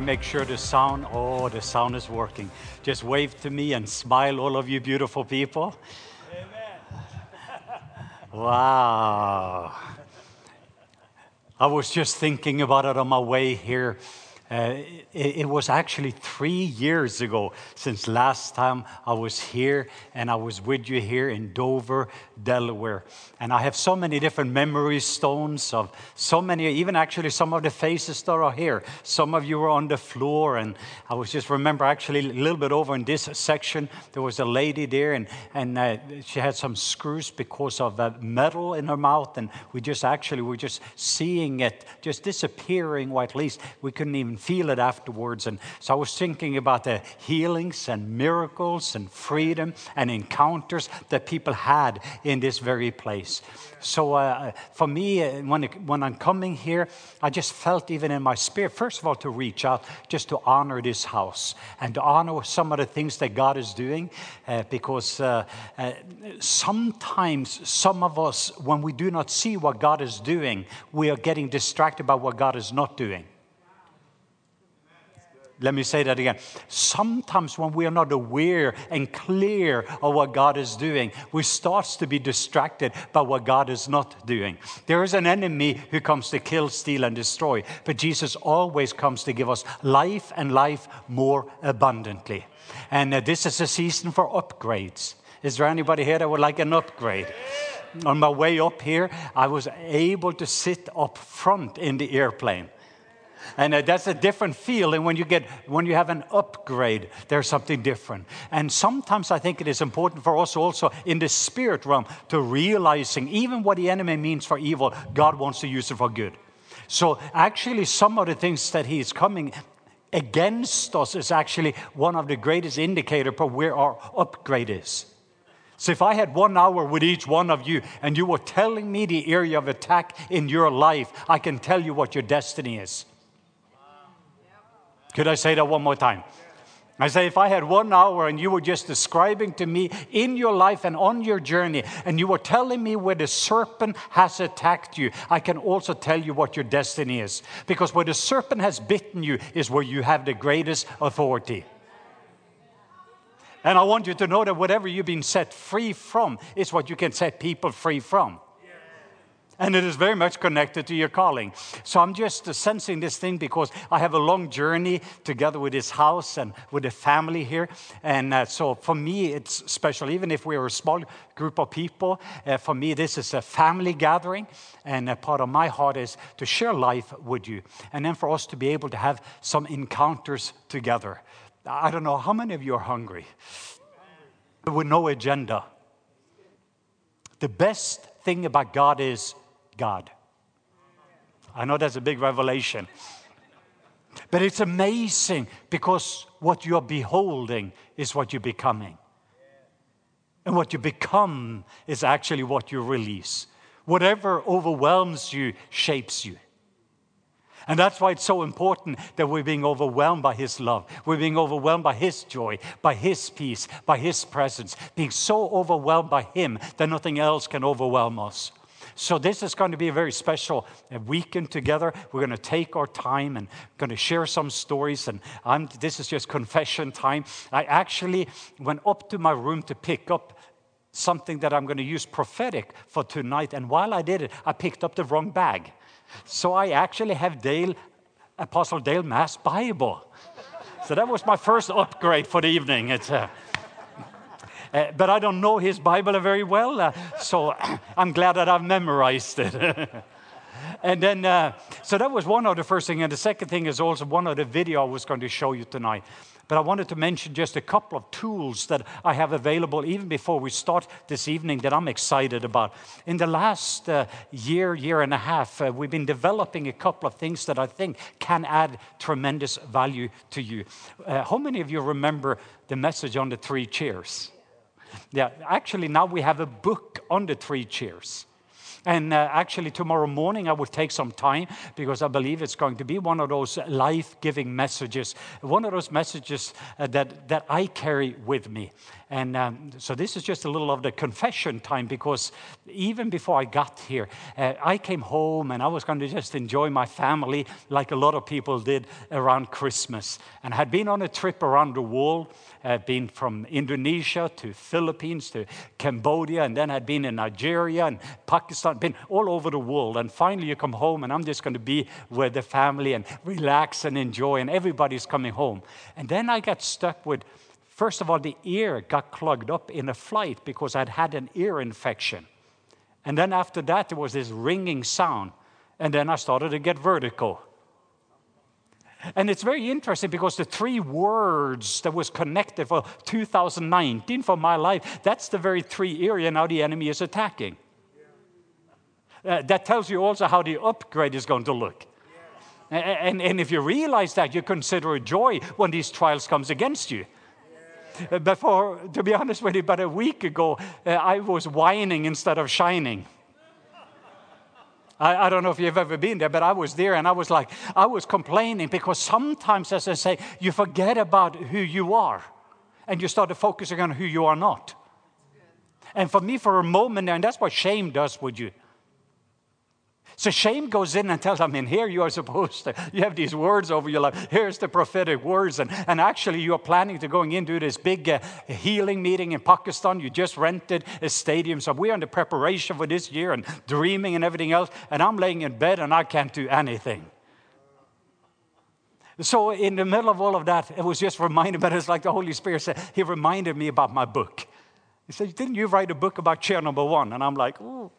I make sure the sound, oh, the sound is working. Just wave to me and smile, all of you beautiful people. Amen. wow. I was just thinking about it on my way here. Uh, it, it, was actually three years ago since last time I was here, and I was with you here in Dover, Delaware. And I have so many different memory stones of so many, even actually some of the faces that are here. Some of you were on the floor, and I was just remember actually a little bit over in this section, there was a lady there, and, and uh, she had some screws because of uh, metal in her mouth, and we just actually were just seeing it just disappearing, or at least we couldn't even feel it afterwards. And so I was thinking about the healings and miracles and freedom and encounters that people had in this very place. So uh, for me, uh, when, when I'm coming here, I just felt even in my spirit, first of all, to reach out, just to honor this house and to honor some of the things that God is doing. Uh, because uh, uh, sometimes some of us, when we do not see what God is doing, we are getting distracted by what God is not doing. Let me say that again. Sometimes when we are not aware and clear of what God is doing, we start to be distracted by what God is not doing. There is an enemy who comes to kill, steal, and destroy, but Jesus always comes to give us life and life more abundantly. And uh, this is a season for upgrades. Is there anybody here that would like an upgrade? On my way up here, I was able to sit up front in the airplane. And uh, that's a different feeling when you get when you have an upgrade. There's something different. And sometimes I think it is important for us also in the spirit realm to realizing even what the enemy means for evil, God wants to use it for good. So actually, some of the things that He is coming against us is actually one of the greatest indicator for where our upgrade is. So if I had one hour with each one of you and you were telling me the area of attack in your life, I can tell you what your destiny is. Could I say that one more time? I say, if I had one hour and you were just describing to me in your life and on your journey, and you were telling me where the serpent has attacked you, I can also tell you what your destiny is. Because where the serpent has bitten you is where you have the greatest authority. And I want you to know that whatever you've been set free from is what you can set people free from and it is very much connected to your calling. So I'm just sensing this thing because I have a long journey together with this house and with the family here. And uh, so for me, it's special. Even if we're a small group of people, uh, for me, this is a family gathering. And a part of my heart is to share life with you. And then for us to be able to have some encounters together. I don't know how many of you are hungry with no agenda. The best thing about God is God. I know that's a big revelation. But it's amazing because what you're beholding is what you're becoming. And what you become is actually what you release. Whatever overwhelms you shapes you. And that's why it's so important that we're being overwhelmed by His love. We're being overwhelmed by His joy, by His peace, by His presence, being so overwhelmed by Him that nothing else can overwhelm us. So, this is going to be a very special uh, weekend together. We're going to take our time and going to share some stories. And I'm, this is just confession time. I actually went up to my room to pick up something that I'm going to use prophetic for tonight. And while I did it, I picked up the wrong bag. So, I actually have Dale, Apostle Dale Mast Bible. So, that was my first upgrade for the evening. It's. Uh, uh, but I don't know his Bible very well, uh, so I'm glad that I've memorized it. and then, uh, so that was one of the first thing. And the second thing is also one of the video I was going to show you tonight. But I wanted to mention just a couple of tools that I have available even before we start this evening that I'm excited about. In the last uh, year, year and a half, uh, we've been developing a couple of things that I think can add tremendous value to you. Uh, how many of you remember the message on the three chairs? Yeah, actually, now we have a book on the three chairs. And uh, actually, tomorrow morning, I will take some time because I believe it's going to be one of those life giving messages, one of those messages uh, that, that I carry with me. And um, so this is just a little of the confession time because even before I got here, uh, I came home and I was going to just enjoy my family like a lot of people did around Christmas. And I had been on a trip around the world, uh, been from Indonesia to Philippines to Cambodia, and then I'd been in Nigeria and Pakistan, been all over the world. And finally, you come home, and I'm just going to be with the family and relax and enjoy, and everybody's coming home. And then I got stuck with First of all, the ear got clogged up in a flight because I'd had an ear infection. And then after that, there was this ringing sound. And then I started to get vertigo. And it's very interesting because the three words that was connected for 2019 for my life, that's the very three area now the enemy is attacking. Uh, that tells you also how the upgrade is going to look. And, and if you realize that, you consider a joy when these trials comes against you. Before, to be honest with you, about a week ago, uh, I was whining instead of shining. I, I, don't know if you've ever been there, but I was there and I was like, I was complaining because sometimes, as I say, you forget about who you are and you start focusing on who you are not. And for me, for a moment there, and that's what shame does with you. So shame goes in and tells them, in here you are supposed to, you have these words over your life. Here's the prophetic words. And, and actually, you are planning to going into this big uh, healing meeting in Pakistan. You just rented a stadium. So we're in the preparation for this year and dreaming and everything else. And I'm laying in bed and I can't do anything. So, in the middle of all of that, it was just reminded, me, but it's like the Holy Spirit said, He reminded me about my book. He said, Didn't you write a book about chair number one? And I'm like, Oh.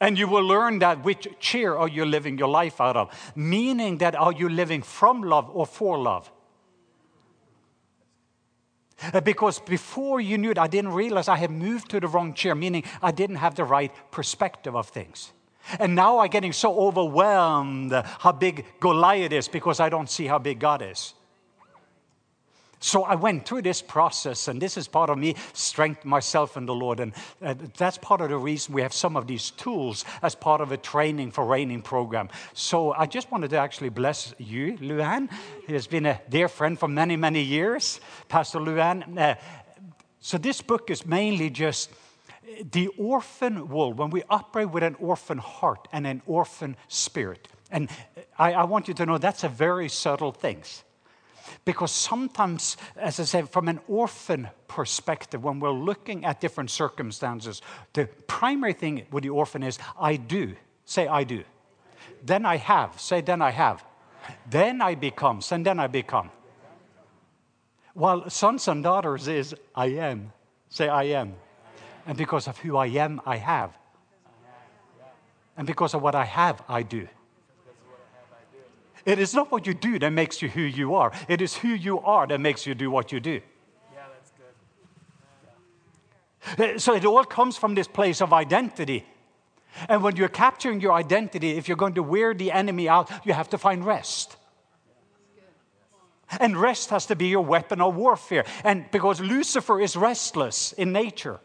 And you will learn that which chair are you living your life out of? Meaning that are you living from love or for love? Uh, because before you knew it, I didn't realize I had moved to the wrong chair, meaning I didn't have the right perspective of things. And now I'm getting so overwhelmed how big Goliath is because I don't see how big God is. So I went through this process, and this is part of me strengthening myself in the Lord. And uh, that's part of the reason we have some of these tools as part of a training for reigning program. So I just wanted to actually bless you, Luan. He has been a dear friend for many, many years, Pastor Luan. Uh, so this book is mainly just the orphan world, when we operate with an orphan heart and an orphan spirit. And I, I want you to know that's a very subtle thing. Because sometimes, as I said, from an orphan perspective, when we're looking at different circumstances, the primary thing with the orphan is I do. Say, I do. Then I have. Say, then I have. Then I become. And then I become. While sons and daughters is I am. Say, I am. And because of who I am, I have. And because of what I have, I do. It is not what you do that makes you who you are. It is who you are that makes you do what you do. Yeah, that's good. Uh, so it all comes from this place of identity. And when you're capturing your identity, if you're going to wear the enemy out, you have to find rest. And rest has to be your weapon of warfare. And because Lucifer is restless in nature.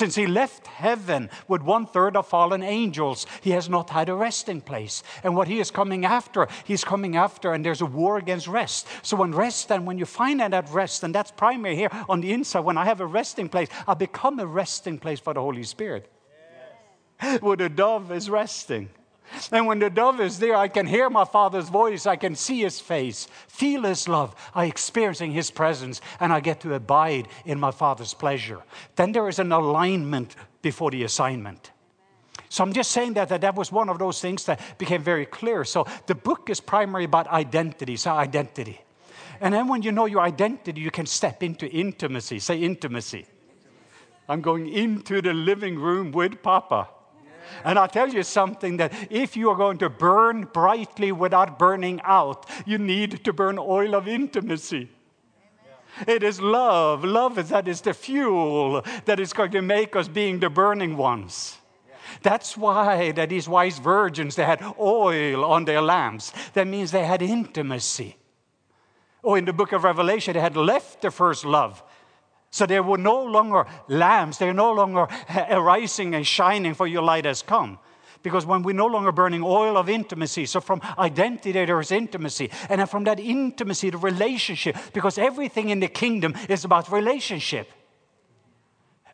Since he left heaven with one third of fallen angels, he has not had a resting place. And what he is coming after, he's coming after, and there's a war against rest. So, when rest, and when you find that rest, and that's primary here on the inside, when I have a resting place, I become a resting place for the Holy Spirit. Yes. Where the dove is resting. And when the dove is there, I can hear my Father's voice, I can see his face, feel his love, I experiencing his presence, and I get to abide in my Father's pleasure. Then there is an alignment before the assignment. So I'm just saying that, that that was one of those things that became very clear. So the book is primarily about identity, so identity. And then when you know your identity, you can step into intimacy. Say intimacy. I'm going into the living room with Papa. And I'll tell you something that if you are going to burn brightly without burning out, you need to burn oil of intimacy. It is love. Love is that is the fuel that is going to make us being the burning ones. That's why that these wise virgins they had oil on their lamps. That means they had intimacy. Or oh, in the book of Revelation, they had left the first love. So there were no longer lamps, they're no longer arising and shining, for your light has come. Because when we're no longer burning oil of intimacy, so from identity there is intimacy. And from that intimacy, the relationship, because everything in the kingdom is about relationship.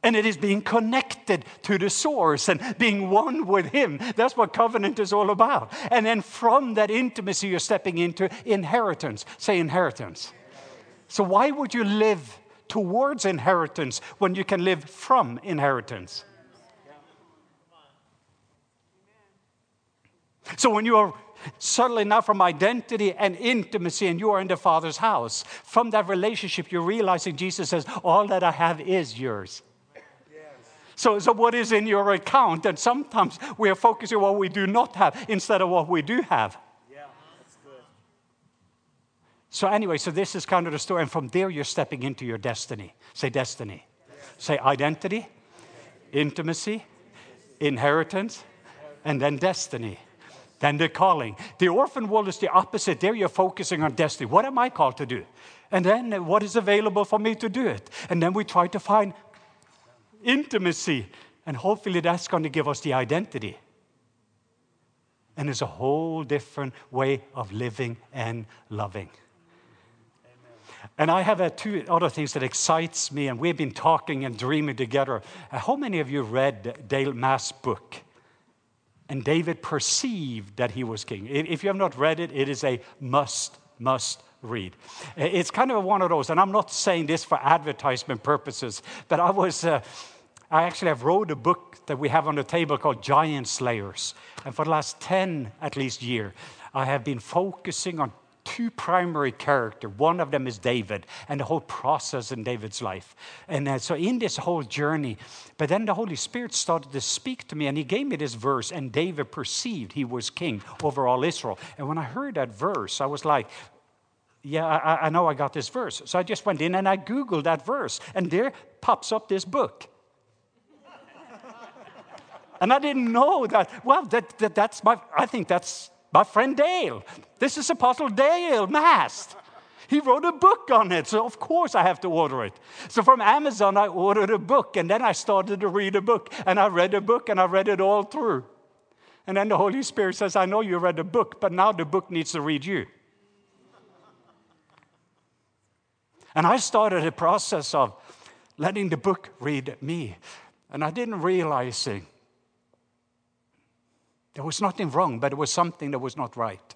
And it is being connected to the source and being one with Him. That's what covenant is all about. And then from that intimacy, you're stepping into inheritance. Say inheritance. So, why would you live towards inheritance when you can live from inheritance? So when you are suddenly now from identity and intimacy and you are in the Father's house, from that relationship, you're realizing Jesus says, All that I have is yours. So, so what is in your account? And sometimes we are focusing on what we do not have instead of what we do have. So anyway, so this is kind of the story. And from there, you're stepping into your destiny. Say destiny. Say identity, intimacy, inheritance, and then destiny Then the calling. The orphan world is the opposite. There you're focusing on destiny. What am I called to do? And then what is available for me to do it? And then we try to find intimacy. And hopefully that's going to give us the identity. And it's a whole different way of living and loving. And I have uh, two other things that excites me, and we've been talking and dreaming together. Uh, how many of you read Dale Mast' book? And David perceived that he was king. If you have not read it, it is a must, must read. It's kind of one of those, and I'm not saying this for advertisement purposes, but I was. Uh, I actually have wrote a book that we have on the table called Giant Slayers. And for the last 10 at least year, I have been focusing on two primary characters. One of them is David and the whole process in David's life. And uh, so, in this whole journey, but then the Holy Spirit started to speak to me, and He gave me this verse. And David perceived he was king over all Israel. And when I heard that verse, I was like, yeah, I, I know I got this verse. So I just went in and I Googled that verse, and there pops up this book. and I didn't know that. Well, that, that, that's my, I think that's my friend Dale. This is Apostle Dale Mast. He wrote a book on it, so of course I have to order it. So from Amazon, I ordered a book, and then I started to read a book, and I read a book, and I read it all through. And then the Holy Spirit says, I know you read the book, but now the book needs to read you. And I started a process of letting the book read me. And I didn't realize it there was nothing wrong, but it was something that was not right.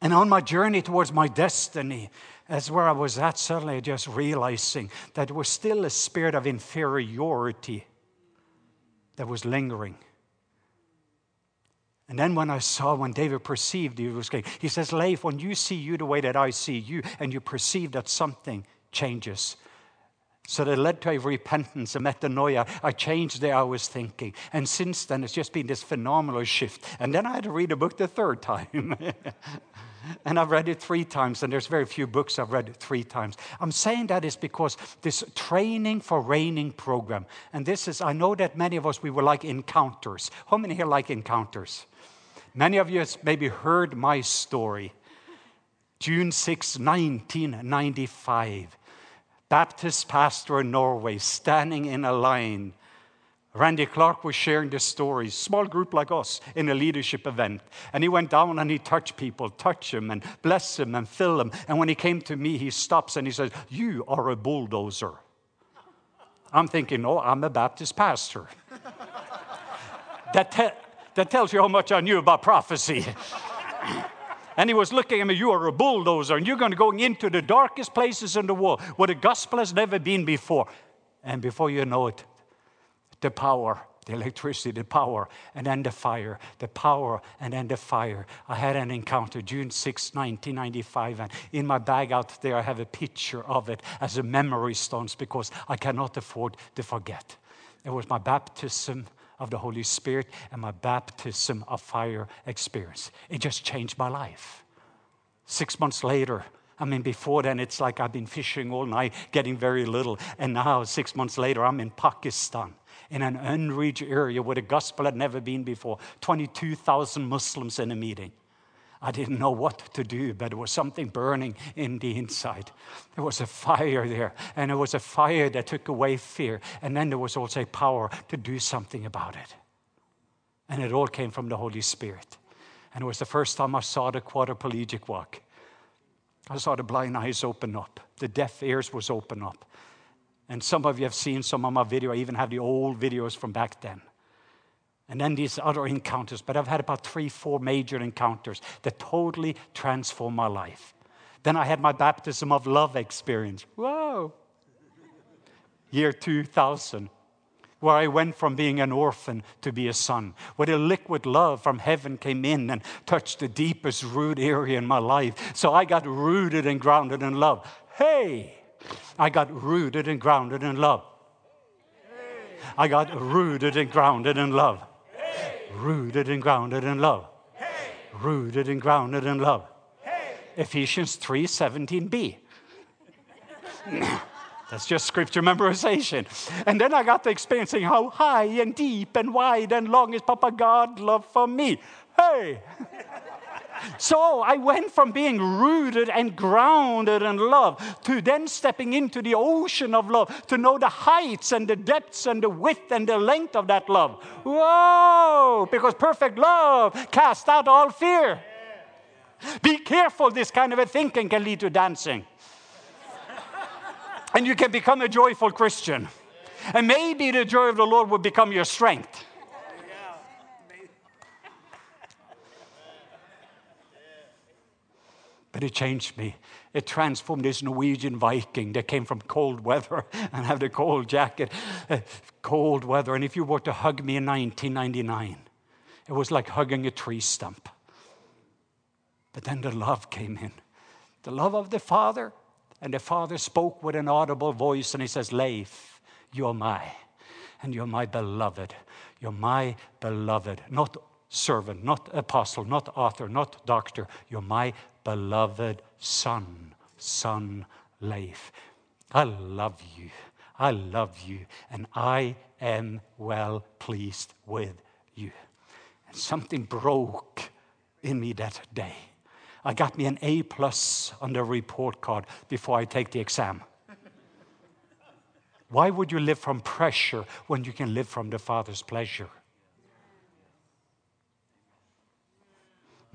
And on my journey towards my destiny, that's where I was at, suddenly just realizing that there was still a spirit of inferiority that was lingering. And then when I saw, when David perceived he was he says, Leif, when you see you the way that I see you, and you perceive that something changes, so that led to a repentance, a metanoia. I changed the way I was thinking. And since then, it's just been this phenomenal shift. And then I had to read a book the third time. and I've read it three times, and there's very few books I've read three times. I'm saying that is because this training for reigning program, and this is, I know that many of us, we were like encounters. How many here like encounters? Many of you have maybe heard my story. June 6, 1995. Baptist pastor in Norway, standing in a line. Randy Clark was sharing this story, small group like us, in a leadership event. And he went down and he touched people, touch them and bless them and fill them. And when he came to me, he stops and he says, You are a bulldozer. I'm thinking, Oh, I'm a Baptist pastor. that, te- that tells you how much I knew about prophecy. And he was looking at me, You are a bulldozer, and you're going to go into the darkest places in the world where the gospel has never been before. And before you know it, the power, the electricity, the power, and then the fire, the power, and then the fire. I had an encounter June 6, 1995, and in my bag out there, I have a picture of it as a memory stone because I cannot afford to forget. It was my baptism of the Holy Spirit and my baptism of fire experience. It just changed my life. Six months later, I mean, before then, it's like I've been fishing all night, getting very little. And now, six months later, I'm in Pakistan in an unreached area where the gospel had never been before. 22,000 Muslims in a meeting. I didn't know what to do, but there was something burning in the inside. There was a fire there, and it was a fire that took away fear. And then there was also a power to do something about it. And it all came from the Holy Spirit. And it was the first time I saw the quadriplegic walk. I saw the blind eyes open up, the deaf ears was open up. And some of you have seen some of my video. I even have the old videos from back then. And then these other encounters. But I've had about three, four major encounters that totally transformed my life. Then I had my baptism of love experience. Whoa! Year 2000, where I went from being an orphan to be a son, where the liquid love from heaven came in and touched the deepest root area in my life. So I got rooted and grounded in love. Hey! I got rooted and grounded in love. I got rooted and grounded in love. Rooted and grounded in love. Hey. Rooted and grounded in love. Hey. Ephesians 3 17b. That's just scripture memorization. And then I got to experiencing how high and deep and wide and long is Papa God love for me. Hey! So I went from being rooted and grounded in love to then stepping into the ocean of love to know the heights and the depths and the width and the length of that love. Whoa! Because perfect love casts out all fear. Be careful, this kind of a thinking can lead to dancing. and you can become a joyful Christian. And maybe the joy of the Lord will become your strength. But it changed me. It transformed this Norwegian Viking that came from cold weather and had a cold jacket, uh, cold weather. And if you were to hug me in 1999, it was like hugging a tree stump. But then the love came in the love of the Father. And the Father spoke with an audible voice and he says, Leif, you're my, and you're my beloved. You're my beloved. Not servant, not apostle, not author, not doctor. You're my beloved son, son Leif. I love you. I love you. And I am well pleased with you. And something broke in me that day. I got me an A plus on the report card before I take the exam. Why would you live from pressure when you can live from the Father's pleasure?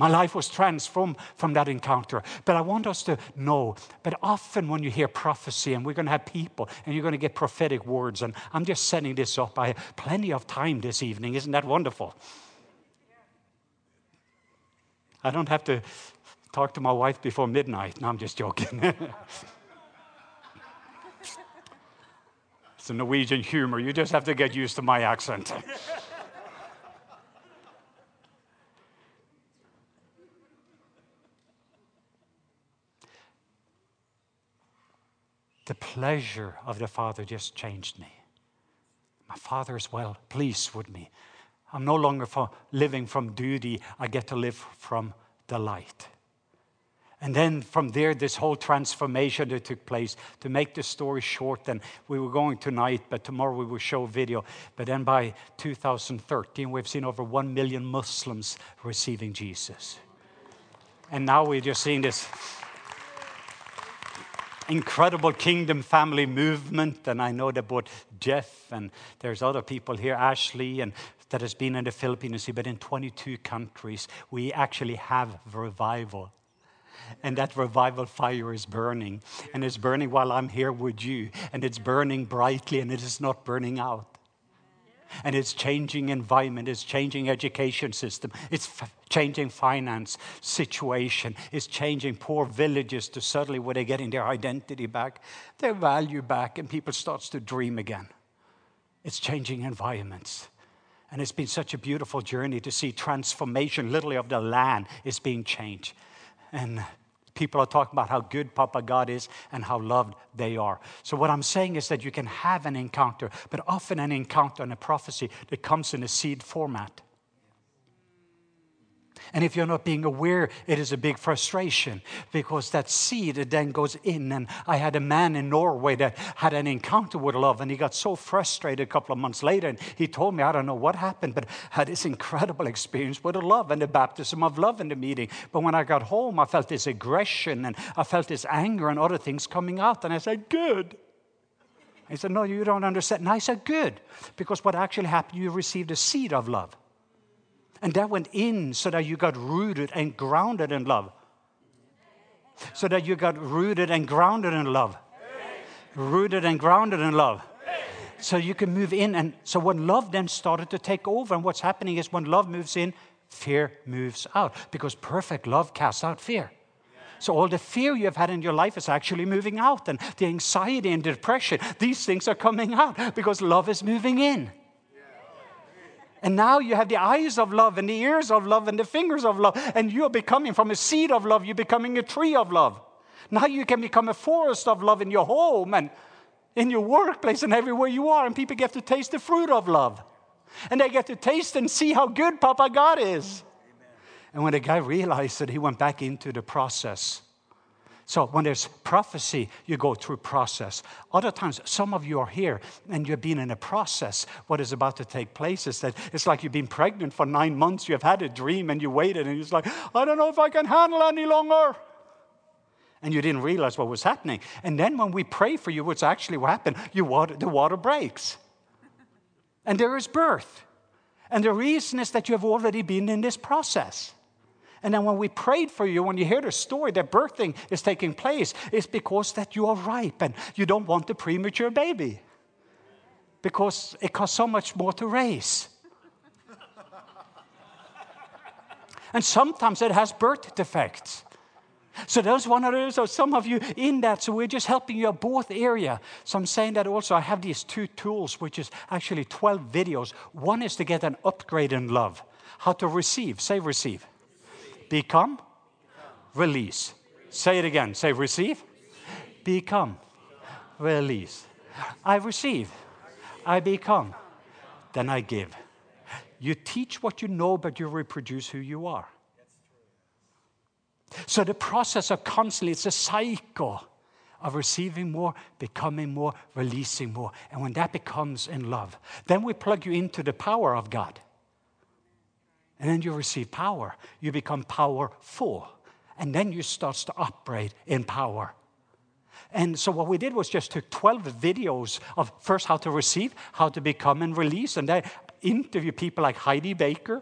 My life was transformed from that encounter. But I want us to know, but often when you hear prophecy, and we're going to have people, and you're going to get prophetic words, and I'm just setting this up. I have plenty of time this evening. Isn't that wonderful? I don't have to talk to my wife before midnight. No, I'm just joking. it's a Norwegian humor. You just have to get used to my accent. the pleasure of the Father just changed me. My Father is well pleased with me. I'm no longer living from duty, I get to live from delight. And then from there, this whole transformation that took place. To make the story short, then we were going tonight, but tomorrow we will show video. But then by 2013, we've seen over 1 million Muslims receiving Jesus. And now we're just seeing this incredible kingdom family movement. And I know that both Jeff and there's other people here, Ashley, and that has been in the Philippines, but in 22 countries, we actually have revival. And that revival fire is burning. And it's burning while I'm here with you. And it's burning brightly and it is not burning out and it's changing environment, it's changing education system, it's f- changing finance situation, it's changing poor villages to suddenly where they're getting their identity back, their value back, and people starts to dream again. It's changing environments. And it's been such a beautiful journey to see transformation, literally, of the land is being changed. And People are talking about how good Papa God is and how loved they are. So, what I'm saying is that you can have an encounter, but often an encounter and a prophecy that comes in a seed format. And if you're not being aware, it is a big frustration because that seed then goes in. And I had a man in Norway that had an encounter with love, and he got so frustrated a couple of months later. And he told me, I don't know what happened, but had this incredible experience with the love and the baptism of love in the meeting. But when I got home, I felt this aggression and I felt this anger and other things coming out. And I said, Good. He said, No, you don't understand. And I said, Good. Because what actually happened, you received a seed of love. And that went in so that you got rooted and grounded in love. So that you got rooted and grounded in love. Rooted and grounded in love. So you can move in. And so when love then started to take over, and what's happening is when love moves in, fear moves out. Because perfect love casts out fear. So all the fear you have had in your life is actually moving out, and the anxiety and depression, these things are coming out because love is moving in. And now you have the eyes of love and the ears of love and the fingers of love. And you're becoming from a seed of love, you're becoming a tree of love. Now you can become a forest of love in your home and in your workplace and everywhere you are. And people get to taste the fruit of love. And they get to taste and see how good Papa God is. Amen. And when the guy realized it, he went back into the process so when there's prophecy, you go through process. Other times, some of you are here and you've been in a process. What is about to take place is that it's like you've been pregnant for nine months, you have had a dream and you waited and it's like, I don't know if I can handle any longer. And you didn't realize what was happening. And then when we pray for you, what's actually what happened, you water, the water breaks. And there is birth. And the reason is that you have already been in this process. And then when we prayed for you, when you hear the story that birthing is taking place, it's because that you are ripe and you don't want a premature baby. Because it costs so much more to raise. and sometimes it has birth defects. So there's one of those, or some of you in that. So we're just helping you at both area. So I'm saying that also I have these two tools, which is actually 12 videos. One is to get an upgrade in love. How to receive. Say receive. Become, release. Say it again. Say receive, become, release. I receive, I become, then I give. You teach what you know, but you reproduce who you are. So the process of constantly, it's a cycle of receiving more, becoming more, releasing more. And when that becomes in love, then we plug you into the power of God. And then you receive power. You become powerful. And then you start to operate in power. And so what we did was just took 12 videos of first how to receive, how to become and release. And I interview people like Heidi Baker.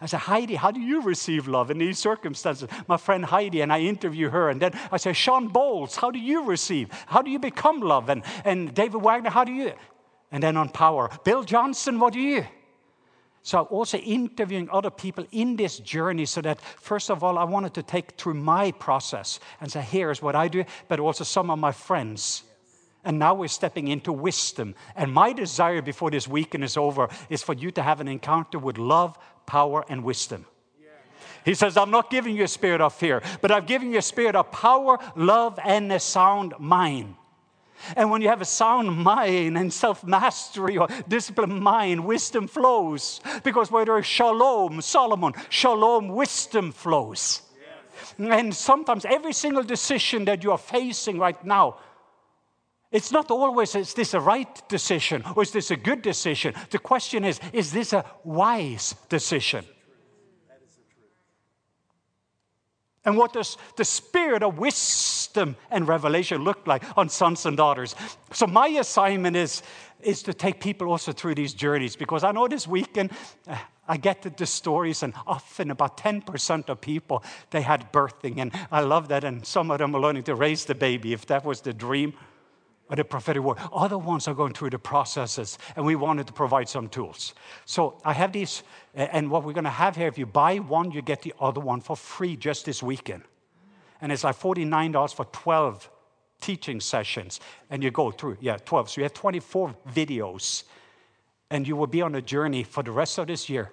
I said, Heidi, how do you receive love in these circumstances? My friend Heidi, and I interview her. And then I said, Shawn Bolz, how do you receive? How do you become love? And, and David Wagner, how do you? And then on power, Bill Johnson, what do you? So also interviewing other people in this journey so that, first of all, I wanted to take through my process and say, here's what I do, but also some of my friends. And now we're stepping into wisdom. And my desire before this weekend is over is for you to have an encounter with love, power, and wisdom. He says, I'm not giving you a spirit of fear, but I've given you a spirit of power, love, and a sound mind. And when you have a sound mind and self mastery or disciplined mind, wisdom flows. Because where there is shalom, Solomon, shalom, wisdom flows. Yes. And sometimes every single decision that you are facing right now, it's not always, is this a right decision or is this a good decision? The question is, is this a wise decision? And what does the spirit of wisdom and revelation look like on sons and daughters? So, my assignment is, is to take people also through these journeys because I know this weekend uh, I get the, the stories, and often about 10% of people they had birthing. And I love that. And some of them are learning to raise the baby if that was the dream or the prophetic word. Other ones are going through the processes, and we wanted to provide some tools. So I have these, and what we're going to have here, if you buy one, you get the other one for free just this weekend. And it's like $49 for 12 teaching sessions, and you go through, yeah, 12. So you have 24 videos, and you will be on a journey for the rest of this year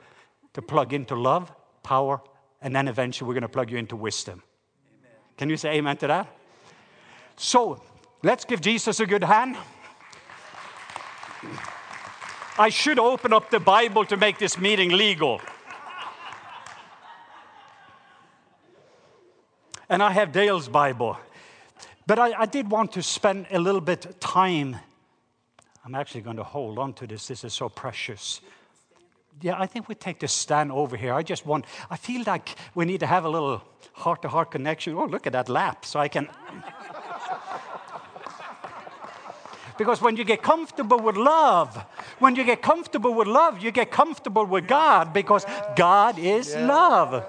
to plug into love, power, and then eventually we're going to plug you into wisdom. Amen. Can you say amen to that? So, Let's give Jesus a good hand. I should open up the Bible to make this meeting legal. And I have Dale's Bible. But I, I did want to spend a little bit time. I'm actually going to hold on to this. This is so precious. Yeah, I think we take the stand over here. I just want, I feel like we need to have a little heart to heart connection. Oh, look at that lap. So I can. because when you get comfortable with love, when you get comfortable with love, you get comfortable with God because God is yeah. love.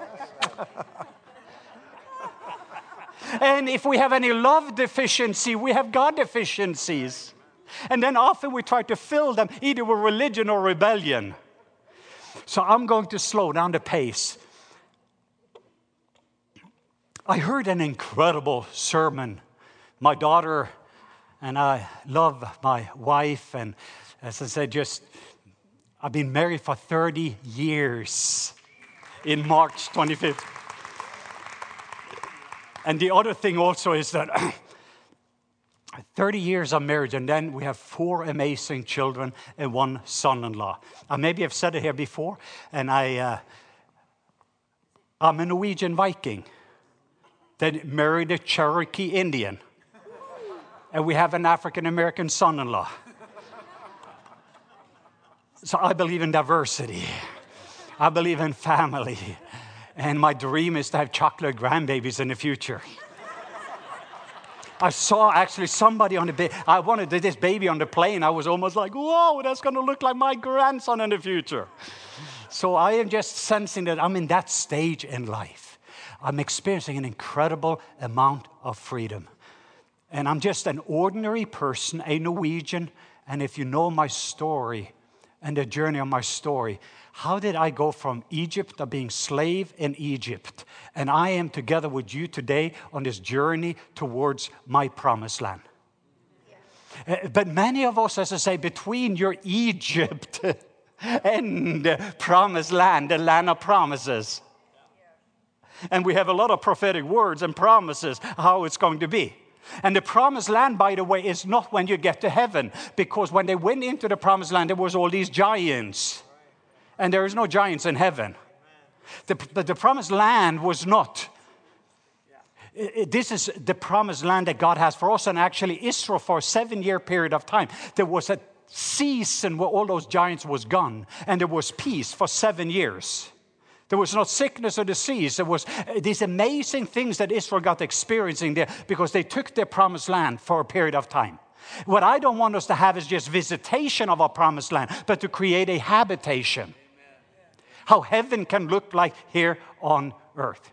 And if we have any love deficiency, we have God deficiencies. And then often we try to fill them either with religion or rebellion. So I'm going to slow down the pace. I heard an incredible sermon. My daughter and I love my wife, and as I said, just I've been married for 30 years in March 25th. And the other thing also is that 30 years of marriage, and then we have four amazing children and one son in law. I maybe have said it here before, and I, uh, I'm a Norwegian Viking that married a Cherokee Indian, and we have an African American son in law. So I believe in diversity, I believe in family, and my dream is to have chocolate grandbabies in the future. I saw actually somebody on the bed. I wanted this baby on the plane. I was almost like, whoa, that's going to look like my grandson in the future. So I am just sensing that I'm in that stage in life. I'm experiencing an incredible amount of freedom. And I'm just an ordinary person, a Norwegian. And if you know my story and the journey of my story, how did I go from Egypt of being slave in Egypt? And I am together with you today on this journey towards my promised land. Uh, but many of us, as I say, between your Egypt and promised land, the land of promises. And we have a lot of prophetic words and promises how it's going to be. And the promised land, by the way, is not when you get to heaven, because when they went into the promised land, there was all these giants and there is no giants in heaven. The, but the promised land was not. This is the promised land that God has for us, and actually Israel for a seven-year period of time. There was a season where all those giants was gone, and there was peace for seven years. There was no sickness or disease. There was uh, these amazing things that Israel got experiencing there because they took their promised land for a period of time. What I don't want us to have is just visitation of our promised land, but to create a habitation how heaven can look like here on earth.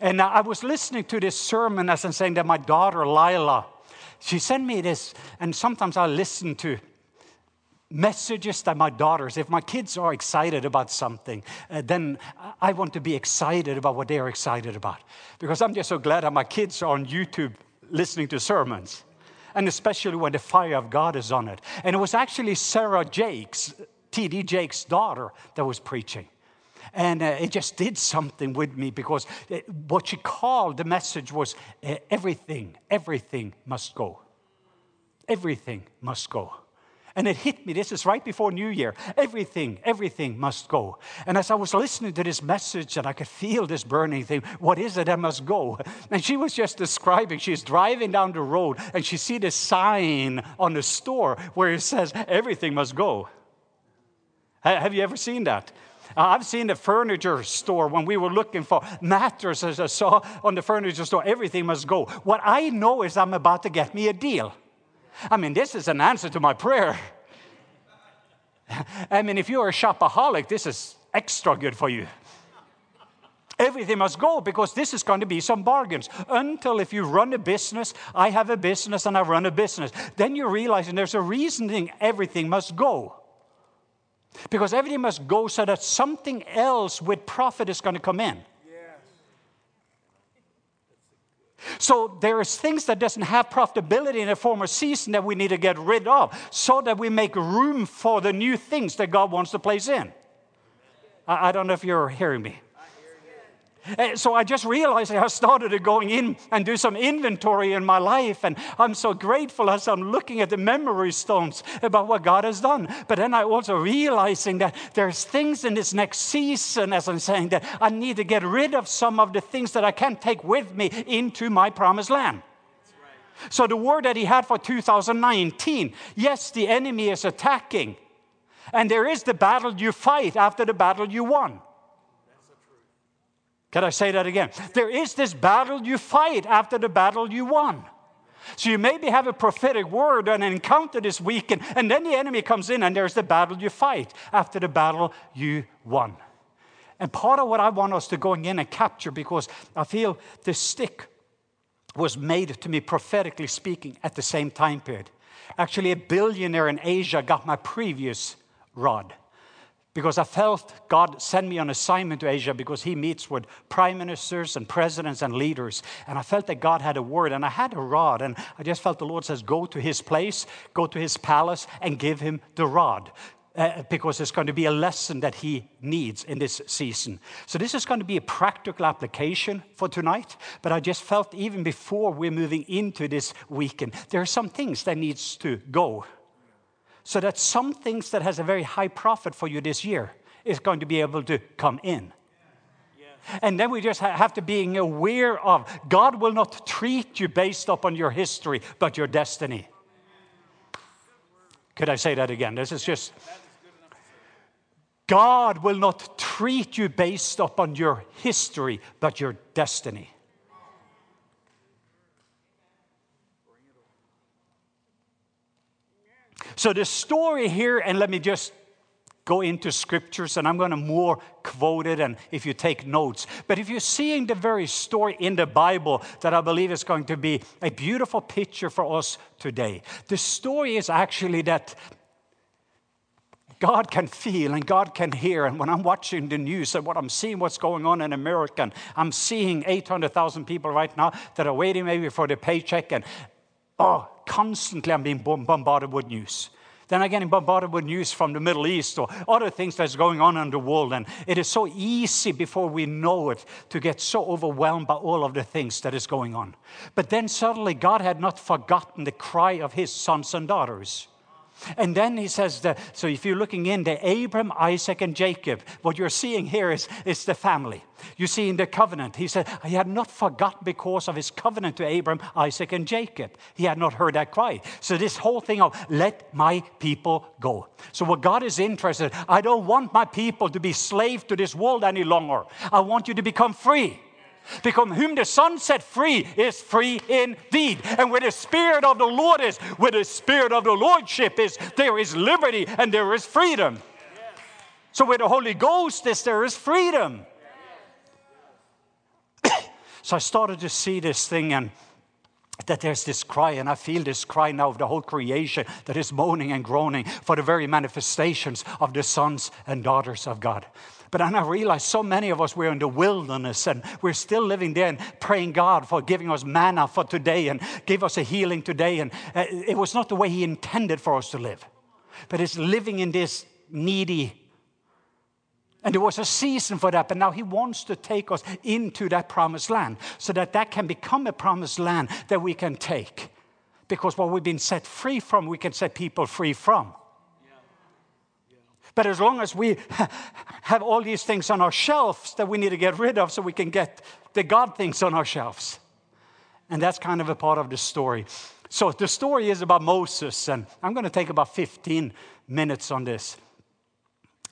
And I was listening to this sermon as I'm saying that my daughter Lila, she sent me this, and sometimes I listen to messages that my daughters, if my kids are excited about something, uh, then I want to be excited about what they're excited about. Because I'm just so glad that my kids are on YouTube listening to sermons, and especially when the fire of God is on it. And it was actually Sarah Jakes T.D. Jakes' daughter that was preaching. And uh, it just did something with me because it, uh, what she called the message was uh, everything, everything must go. Everything must go. And it hit me. This is right before New Year. Everything, everything must go. And as I was listening to this message, and I could feel this burning thing, what is it that must go? And she was just describing, she's driving down the road, and she see the sign on the store where it says, everything must go. Have you ever seen that? Uh, I've seen the furniture store when we were looking for mattresses. I saw on the furniture store, everything must go. What I know is I'm about to get me a deal. I mean, this is an answer to my prayer. I mean, if you're a shopaholic, this is extra good for you. Everything must go because this is going to be some bargains. Until if you run a business, I have a business and I run a business, then you realize there's a reasoning everything must go. Because everything must go so that something else with profit is going to come in. So there is things that doesn't have profitability in a former season that we need to get rid of so that we make room for the new things that God wants to place in. I, I don't know if you're hearing me. Uh, so I just realized I started going in and do some inventory in my life. And I'm so grateful as I'm looking at the memory stones about what God has done. But then I also realizing that there's things in this next season, as I'm saying, that I need to get rid of some of the things that I can't take with me into my promised land. So the word that he had for 2019, yes, the enemy is attacking. And there is the battle you fight after the battle you won. Can I say that again? There is this battle you fight after the battle you won. So you maybe have a prophetic word and an encounter this weekend, and then the enemy comes in, and there's the battle you fight after the battle you won. And part of what I want us to go in and capture, because I feel the stick was made to me prophetically speaking at the same time period. Actually, a billionaire in Asia got my previous rod because I felt God send me on assignment to Asia because he meets with prime ministers and presidents and leaders. And I felt that God had a word and I had a rod. And I just felt the Lord says, Go to his place, go to his palace, and give him the rod. Uh, because it's going to be a lesson that he needs in this season. So, this is going to be a practical application for tonight, but I just felt even before we're moving into this weekend, there are some things that needs to go so that some things that has a very high profit for you this year is going to be able to come in. And then we just have to be aware of God will not treat you based upon your history, but your destiny. Could I say that again? This is just. God will not treat you based upon your history, but your destiny. So the story here, and let me just go into scriptures and I'm going to more quote it and if you take notes. But if you're seeing the very story in the Bible that I believe is going to be a beautiful picture for us today. The story is actually that God can feel and God can hear. And when I'm watching the news and what I'm seeing what's going on in America, and I'm seeing 800,000 people right now that are waiting maybe for the paycheck and oh, constantly I'm being bombarded with news. Then I'm getting bombarded with news from the Middle East or other things that's going on in the world. And it is so easy before we know it to get so overwhelmed by all of the things that is going on. But then suddenly God had not forgotten the cry of his sons and daughters. And then he says that, so if you're looking in the Abram, Isaac, and Jacob, what you're seeing here is, is the family. You see in the covenant, he said, he had not forgotten because of his covenant to Abram, Isaac, and Jacob. He had not heard that cry. So this whole thing of let my people go. So what God is interested, I don't want my people to be slave to this world any longer. I want you to become free. Because whom the Son set free is free indeed. And where the Spirit of the Lord is, where the Spirit of the Lordship is, there is liberty and there is freedom. So where the Holy Ghost is, there is freedom. so I started to see this thing and that there's this cry, and I feel this cry now of the whole creation that is moaning and groaning for the very manifestations of the sons and daughters of God. But then I realized so many of us we're in the wilderness and we're still living there and praying God for giving us manna for today and give us a healing today. And uh, it was not the way He intended for us to live, but it's living in this needy. And there was a season for that, but now He wants to take us into that promised land so that that can become a promised land that we can take. Because what we've been set free from, we can set people free from. But as long as we have all these things on our shelves that we need to get rid of so we can get the God things on our shelves. And that's kind of a part of the story. So the story is about Moses, and I'm going to take about 15 minutes on this.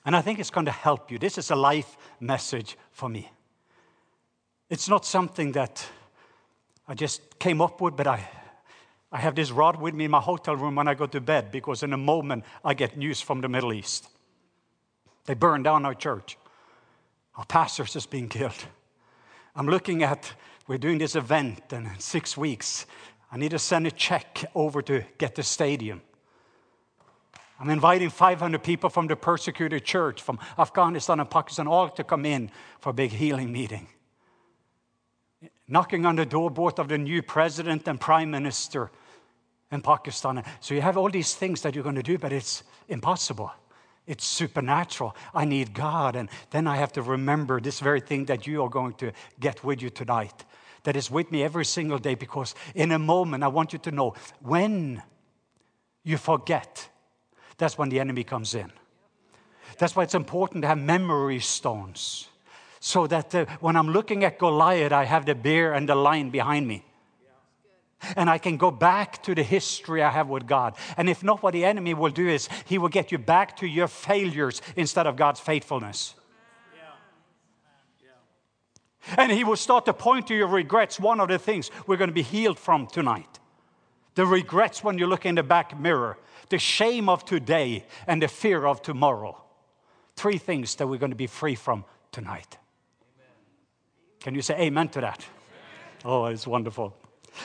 And I think it's going to help you. This is a life message for me. It's not something that I just came up with, but I, I have this rod with me in my hotel room when I go to bed because in a moment I get news from the Middle East. They burned down our church. Our pastor's just being killed. I'm looking at, we're doing this event and in six weeks. I need to send a check over to get the stadium. I'm inviting 500 people from the persecuted church from Afghanistan and Pakistan all to come in for a big healing meeting. Knocking on the door both of the new president and prime minister in Pakistan. So you have all these things that you're going to do, but it's impossible It's supernatural. I need God. And then I have to remember this very thing that you are going to get with you tonight, that is with me every single day, because in a moment, I want you to know when you forget, that's when the enemy comes in. That's why it's important to have memory stones so that the, when I'm looking at Goliath, I have the bear and the lion behind me. And I can go back to the history I have with God. And if not, what the enemy will do is he will get you back to your failures instead of God's faithfulness. And he will start to point to your regrets. One of the things we're going to be healed from tonight. The regrets when you look in the back mirror, the shame of today, and the fear of tomorrow. Three things that we're going to be free from tonight. Can you say amen to that? Oh, it's wonderful.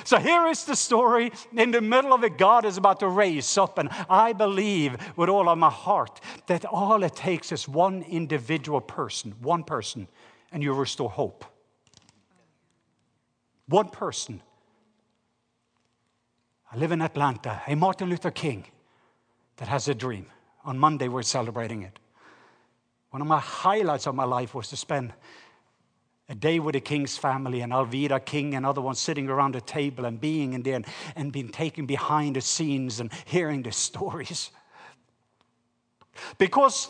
So here is the story. In the middle of it, God is about to raise up. And I believe with all of my heart that all it takes is one individual person, one person, and you restore hope. One person. I live in Atlanta, a Martin Luther King that has a dream. On Monday, we're celebrating it. One of my highlights of my life was to spend a day with the king's family and Alveda King and other ones sitting around the table and being in there and, and being taken behind the scenes and hearing the stories. Because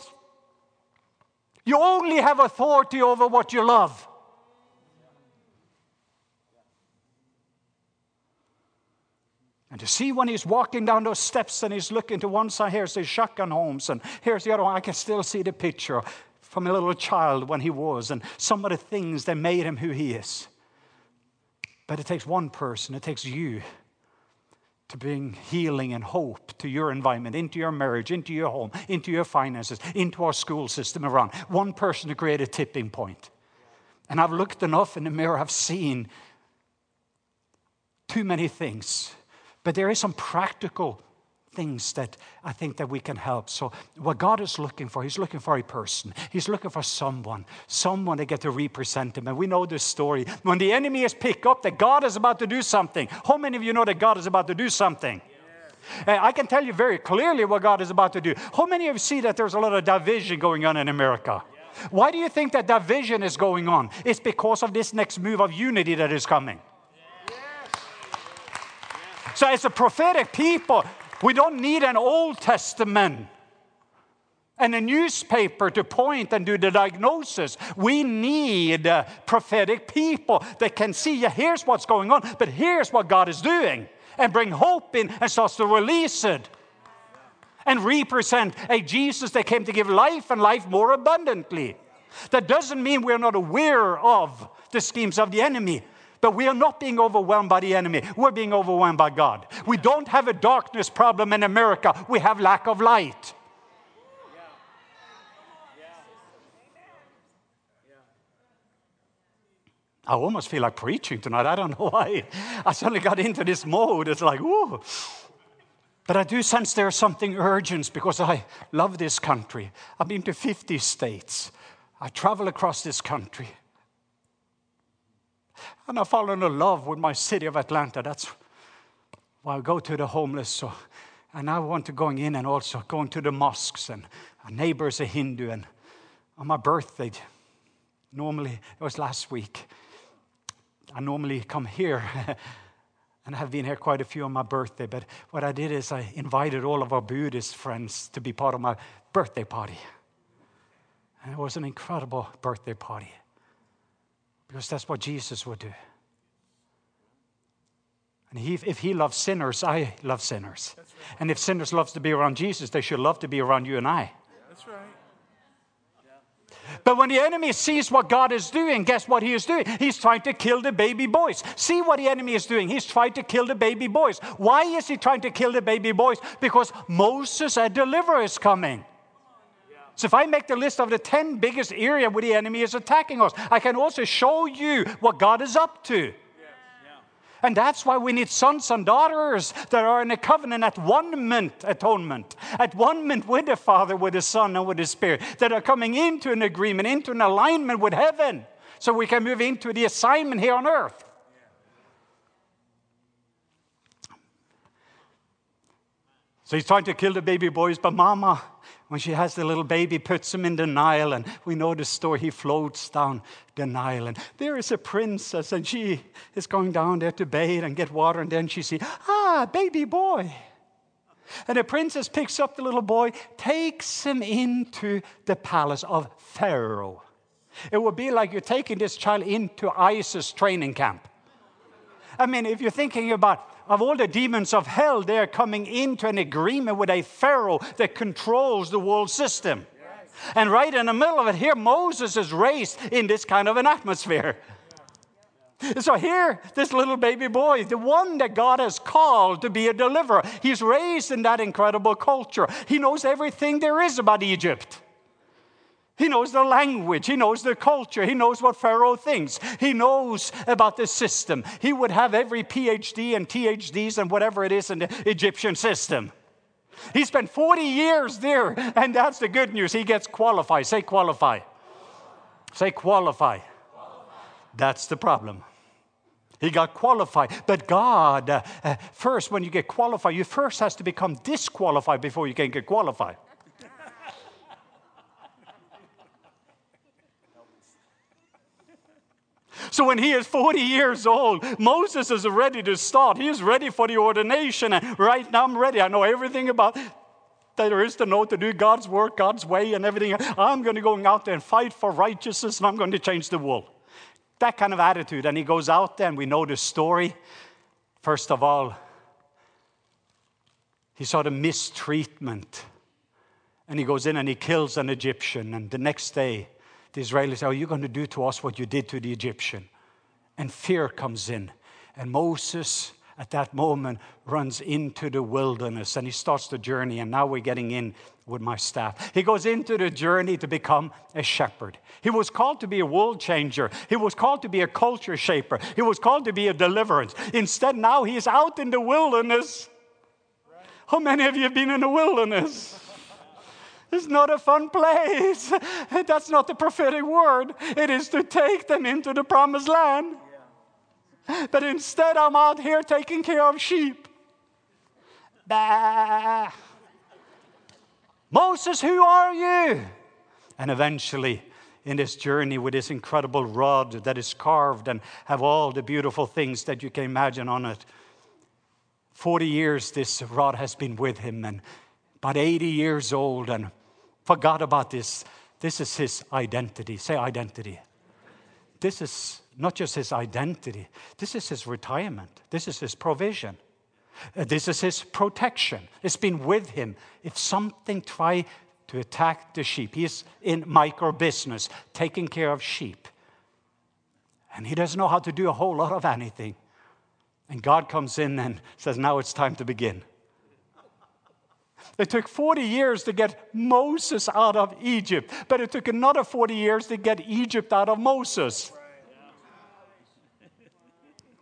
you only have authority over what you love. And to see when he's walking down those steps and he's looking to one side, here's the shotgun homes, and here's the other one, I can still see the picture from a little child when he was and some of the things that made him who he is. But it takes one person, it takes you to bring healing and hope to your environment, into your marriage, into your home, into your finances, into our school system around. One person to create a tipping point. And I've looked enough in the mirror, I've seen too many things. But there is some practical things that I think that we can help. So what God is looking for, He's looking for a person. He's looking for someone, someone to get to represent Him. And we know this story. When the enemy is picked up, that God is about to do something. How many of you know that God is about to do something? Uh, I can tell you very clearly what God is about to do. How many of you see that there's a lot of division going on in America? Why do you think that division is going on? It's because of this next move of unity that is coming. So, as a prophetic people, we don't need an Old Testament and a newspaper to point and do the diagnosis. We need uh, prophetic people that can see, yeah, here's what's going on, but here's what God is doing, and bring hope in and starts to release it. And represent a Jesus that came to give life and life more abundantly. That doesn't mean we're not aware of the schemes of the enemy. But we are not being overwhelmed by the enemy. We're being overwhelmed by God. We don't have a darkness problem in America, we have lack of light. I almost feel like preaching tonight. I don't know why. I suddenly got into this mode. It's like, ooh. But I do sense there's something urgent because I love this country. I've been to 50 states. I travel across this country. And I've fallen in love with my city of Atlanta. That's why I go to the homeless. So, and I want to going in and also going to the mosques. And a neighbor is a Hindu. And on my birthday, normally, it was last week, I normally come here. and I have been here quite a few on my birthday. But what I did is I invited all of our Buddhist friends to be part of my birthday party. And it was an incredible birthday party. Because that's what Jesus would do. And he, if he loves sinners, I love sinners. Right. And if sinners love to be around Jesus, they should love to be around you and I. That's right. But when the enemy sees what God is doing, guess what he is doing? He's trying to kill the baby boys. See what the enemy is doing? He's trying to kill the baby boys. Why is he trying to kill the baby boys? Because Moses, a deliverer, is coming. So if I make the list of the 10 biggest area where the enemy is attacking us, I can also show you what God is up to. And that's why we need sons and daughters that are in a covenant at one mint atonement, at one mint with the Father, with the Son, and with the Spirit, that are coming into an agreement, into an alignment with heaven, so we can move into the assignment here on earth. So he's trying to kill the baby boys, but Mama, when she has the little baby, puts him in the Nile, and we know the story. He floats down the Nile, and there is a princess, and she is going down there to bathe and get water, and then she sees, ah, baby boy. And the princess picks up the little boy, takes him into the palace of Pharaoh. It would be like you're taking this child into ISIS training camp. I mean, if you're thinking about of all the demons of hell, they're coming into an agreement with a Pharaoh that controls the world system. And right in the middle of it, here Moses is raised in this kind of an atmosphere. So here, this little baby boy, the one that God has called to be a deliverer, he's raised in that incredible culture. He knows everything there is about Egypt. He knows the language, he knows the culture, he knows what Pharaoh thinks, he knows about the system. He would have every PhD and THDs and whatever it is in the Egyptian system. He spent 40 years there, and that's the good news. He gets qualified. Say qualify. Say qualify. That's the problem. He got qualified. But God, uh, first, when you get qualified, you first has to become disqualified before you can get qualified. So when he is 40 years old, Moses is ready to start. He is ready for the ordination. And right now, I'm ready. I know everything about that there is to know to do God's work, God's way, and everything. I'm going to go out there and fight for righteousness, and I'm going to change the world. That kind of attitude. And he goes out there, and we know the story. First of all, he saw the mistreatment. And he goes in and he kills an Egyptian. And the next day, the Israelis oh, Are you going to do to us what you did to the Egyptian? And fear comes in. And Moses, at that moment, runs into the wilderness and he starts the journey. And now we're getting in with my staff. He goes into the journey to become a shepherd. He was called to be a world changer. He was called to be a culture shaper. He was called to be a deliverance. Instead, now he is out in the wilderness. How many of you have been in the wilderness? It's not a fun place. That's not the prophetic word. It is to take them into the promised land. But instead, I'm out here taking care of sheep. Bah. Moses, who are you? And eventually, in this journey with this incredible rod that is carved and have all the beautiful things that you can imagine on it. 40 years this rod has been with him and about 80 years old and forgot about this. This is his identity. Say identity. This is not just his identity, this is his retirement, this is his provision. Uh, this is his protection. It's been with him. If something try to attack the sheep, he's in micro business, taking care of sheep. And he doesn't know how to do a whole lot of anything. And God comes in and says, Now it's time to begin. It took 40 years to get Moses out of Egypt, but it took another 40 years to get Egypt out of Moses.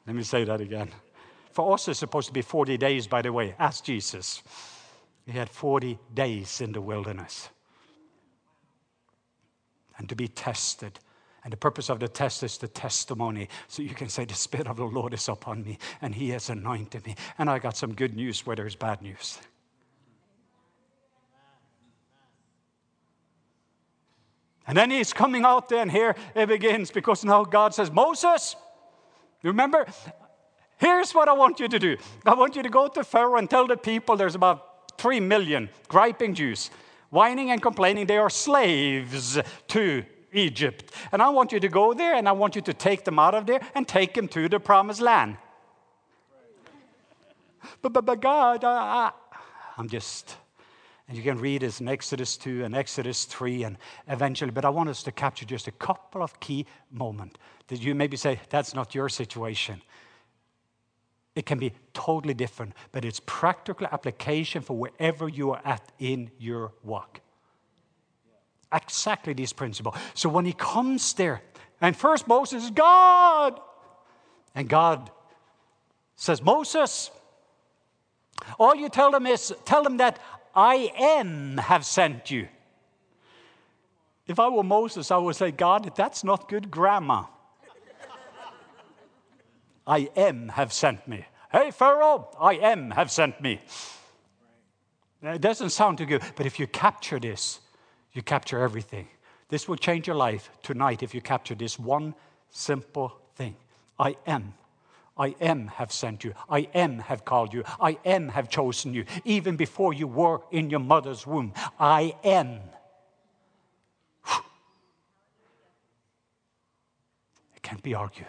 Let me say that again. For us, it's supposed to be 40 days, by the way. Ask Jesus. He had 40 days in the wilderness. And to be tested. And the purpose of the test is the testimony. So you can say, The Spirit of the Lord is upon me, and He has anointed me. And I got some good news where there's bad news. And then he's coming out there, and here it begins because now God says, Moses, remember, here's what I want you to do. I want you to go to Pharaoh and tell the people there's about three million griping Jews, whining and complaining they are slaves to Egypt. And I want you to go there and I want you to take them out of there and take them to the promised land. But, but, but God, I, I, I'm just and you can read this in Exodus 2 and Exodus 3 and eventually, but I want us to capture just a couple of key moments that you maybe say, that's not your situation. It can be totally different, but it's practical application for wherever you are at in your walk. Exactly this principle. So when he comes there, and first Moses, God, and God says, Moses, all you tell them is, tell them that I am have sent you. If I were Moses, I would say, God, that's not good grammar. I am have sent me. Hey, Pharaoh, I am have sent me. It doesn't sound too good, but if you capture this, you capture everything. This will change your life tonight if you capture this one simple thing I am. I am have sent you. I am have called you. I am have chosen you. Even before you were in your mother's womb, I am. It can't be argued.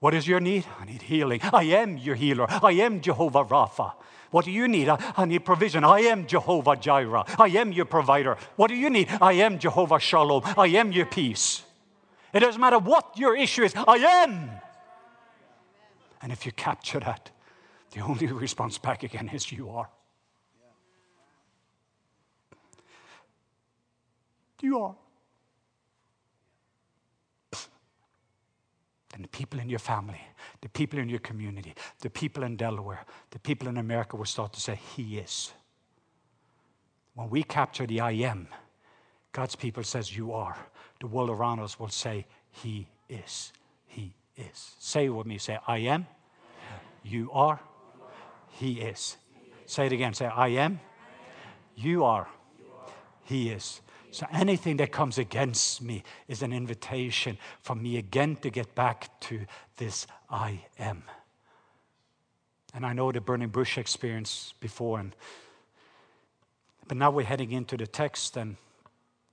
What is your need? I need healing. I am your healer. I am Jehovah Rapha. What do you need? I need provision. I am Jehovah Jireh. I am your provider. What do you need? I am Jehovah Shalom. I am your peace. It doesn't matter what your issue is, I am. And if you capture that, the only response back again is you are. You are. And the people in your family, the people in your community, the people in Delaware, the people in America will start to say, He is. When we capture the I am, God's people says, You are. The world around us will say, He is. He is. Say with me, say, I am. You are. He is. Say it again. Say, I am. You are. He is. So anything that comes against me is an invitation for me again to get back to this I am. And I know the burning bush experience before, and but now we're heading into the text, and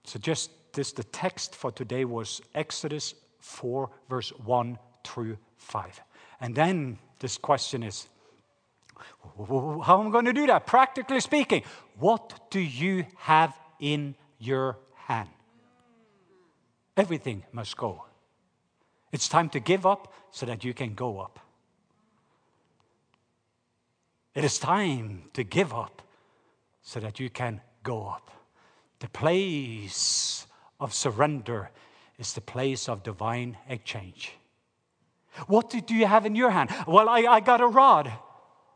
so just this the text for today was Exodus 4, verse 1 through 5. And then this question is how am I going to do that? Practically speaking, what do you have in your hand. Everything must go. It's time to give up so that you can go up. It is time to give up so that you can go up. The place of surrender is the place of divine exchange. What do you have in your hand? Well, I, I got a rod.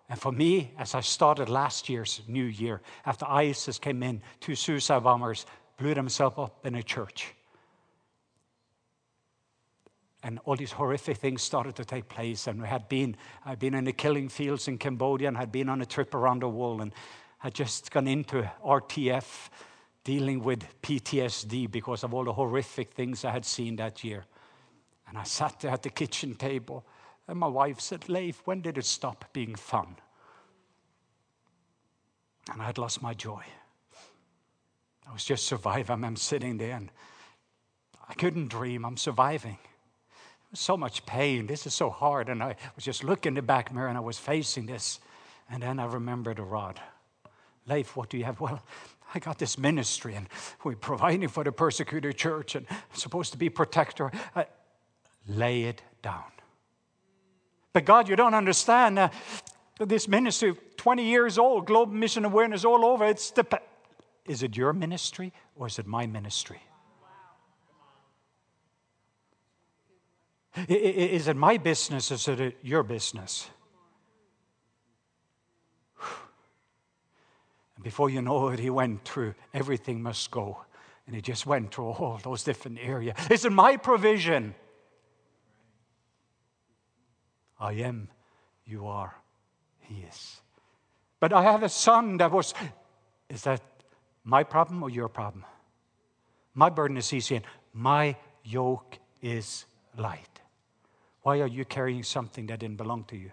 And for me, as I started last year's new year, after ISIS came in, two suicide bombers blew themselves up in a church. And all these horrific things started to take place. And we had been, I'd been in the killing fields in Cambodia and had been on a trip around the world and had just gone into RTF dealing with PTSD because of all the horrific things I had seen that year. And I sat there at the kitchen table and my wife said, Leif, when did it stop being fun? And I had lost my joy. I was just surviving. I'm sitting there and I couldn't dream. I'm surviving. There was so much pain. This is so hard. And I was just looking in the back mirror and I was facing this. And then I remembered a rod. Leif, what do you have? Well, I got this ministry and we're providing for the persecuted church and I'm supposed to be protector. I, lay it down. But God, you don't understand. Uh, this ministry, 20 years old, global mission awareness all over. It's the, is it your ministry or is it my ministry? Is it my business or is it your business? And before you know it, he went through everything must go. And he just went through all those different areas. Is it my provision? I am, you are, he is. But I have a son that was, is that my problem or your problem? My burden is easy and my yoke is light. Why are you carrying something that didn't belong to you?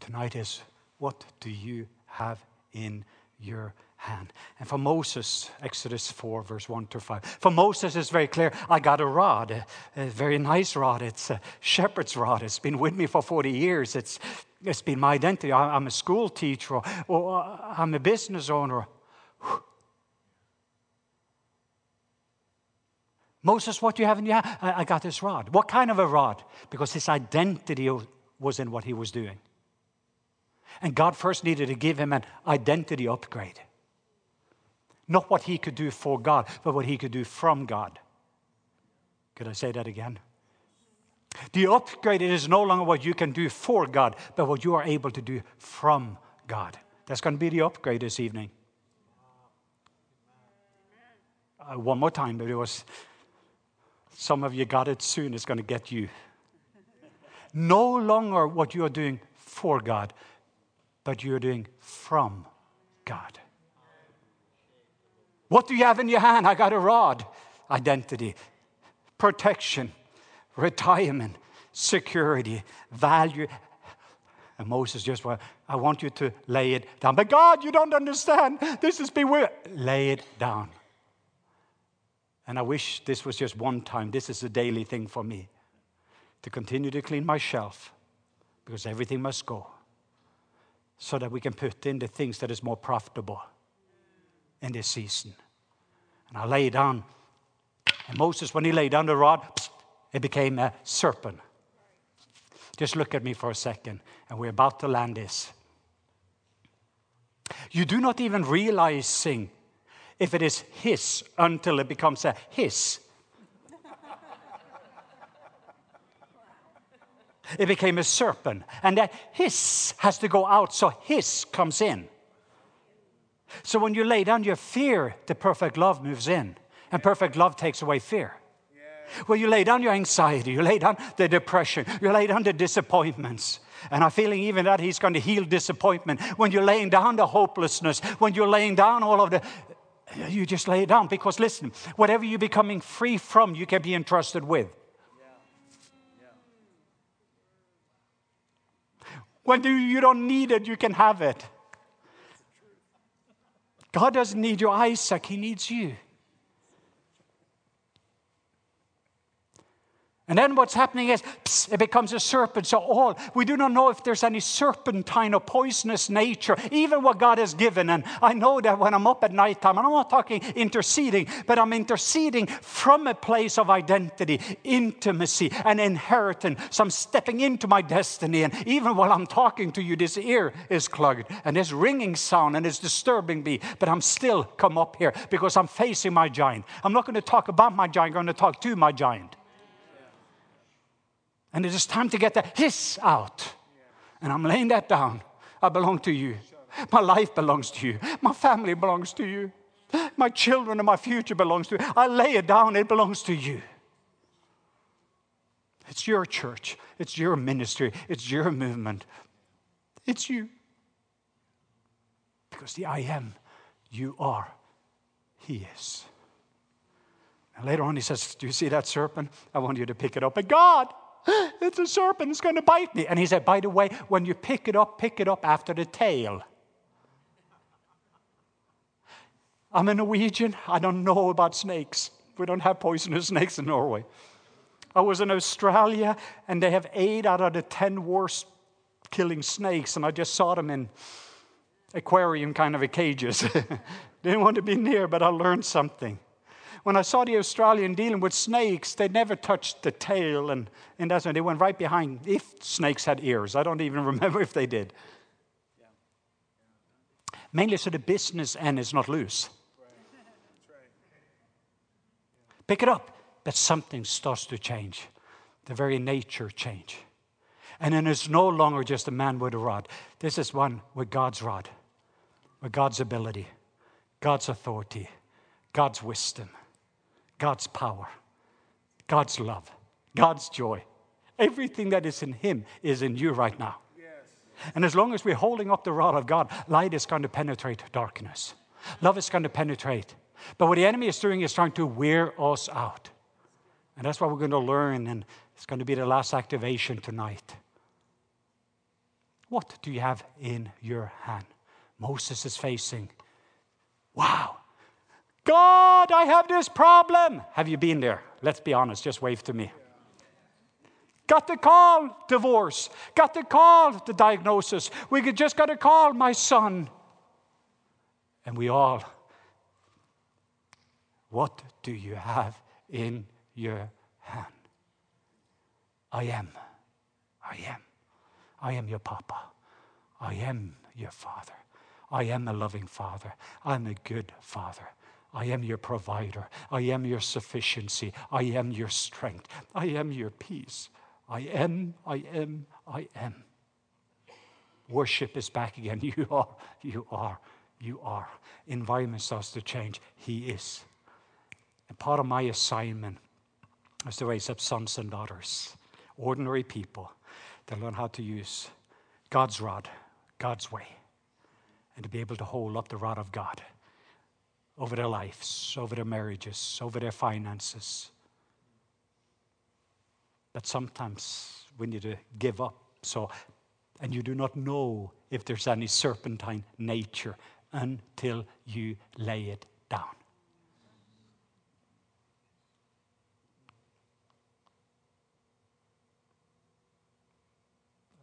Tonight is what do you have in your hand. And for Moses, Exodus 4, verse 1 to 5. For Moses, it's very clear I got a rod, a, very nice rod. It's a shepherd's rod. It's been with me for 40 years. It's, it's been my identity. I, am a school teacher, or, or uh, I'm a business owner. Moses, what do you have in your hand? I, I got this rod. What kind of a rod? Because his identity was in what he was doing. And God first needed to give him an identity upgrade. Not what he could do for God, but what he could do from God. Could I say that again? The upgrade is no longer what you can do for God, but what you are able to do from God. That's going to be the upgrade this evening. Uh, one more time, but it was some of you got it soon, it's going to get you. No longer what you are doing for God, but you're doing from God. What do you have in your hand? I got a rod. Identity, protection, retirement, security, value. And Moses just went, I want you to lay it down. But God, you don't understand. This is beware. Lay it down. And I wish this was just one time. This is a daily thing for me to continue to clean my shelf because everything must go so that we can put in the things that is more profitable in this season. And I lay down. And Moses, when he laid down the rod, it became a serpent. Just look at me for a second, and we're about to land this. You do not even realizing if it is his until it becomes a his. it became a serpent, and that his has to go out, so his comes in. So when you lay down your fear, the perfect love moves in, and perfect love takes away fear. Well, you lay down your anxiety, you lay down the depression, you lay down the disappointments. And I'm feeling even that He's going to heal disappointment. When you're laying down the hopelessness, when you're laying down all of the, you just lay it down. Because listen, whatever you're becoming free from, you can be entrusted with. When you don't need it, you can have it. God doesn't need your Isaac, He needs you. And then what's happening is pss, it becomes a serpent. So all we do not know if there's any serpentine or poisonous nature, even what God has given. And I know that when I'm up at nighttime, and I'm not talking interceding, but I'm interceding from a place of identity, intimacy, and inheritance. So I'm stepping into my destiny. And even while I'm talking to you, this ear is clogged and this ringing sound and it's disturbing me. But I'm still come up here because I'm facing my giant. I'm not going to talk about my giant, I'm going to talk to my giant. And it is time to get the hiss out. And I'm laying that down. I belong to you. My life belongs to you. My family belongs to you. My children and my future belongs to you. I lay it down, it belongs to you. It's your church, it's your ministry, it's your movement. It's you. Because the I am, you are, He is. And later on, he says, Do you see that serpent? I want you to pick it up. But God, it's a serpent, it's going to bite me. And he said, By the way, when you pick it up, pick it up after the tail. I'm a Norwegian. I don't know about snakes. We don't have poisonous snakes in Norway. I was in Australia, and they have eight out of the ten worst killing snakes, and I just saw them in aquarium kind of cages. Didn't want to be near, but I learned something when I saw the Australian dealing with snakes, they never touched the tail, and, and that's when they went right behind. If snakes had ears, I don't even remember if they did. Mainly so the business end is not loose. Pick it up, but something starts to change. The very nature change. And then it's no longer just a man with a rod. This is one with God's rod, with God's ability, God's authority, God's wisdom. God's power, God's love, God's joy. Everything that is in Him is in you right now. And as long as we're holding up the rod of God, light is going to penetrate darkness. Love is going to penetrate. But what the enemy is doing is trying to wear us out. And that's what we're going to learn, and it's going to be the last activation tonight. What do you have in your hand? Moses is facing, wow, God, I have this problem. Have you been there? Let's be honest, just wave to me. Got to call divorce. Got to call the diagnosis. We just got to call my son. And we all, what do you have in your hand? I am. I am. I am your papa. I am your father. I am a loving father. I'm a good father. I am your provider. I am your sufficiency. I am your strength. I am your peace. I am, I am, I am. Worship is back again. You are, you are, you are. Environment starts to change. He is. And part of my assignment is to raise up sons and daughters, ordinary people, that learn how to use God's rod, God's way, and to be able to hold up the rod of God over their lives, over their marriages, over their finances. But sometimes we need to give up. So, and you do not know if there's any serpentine nature until you lay it down.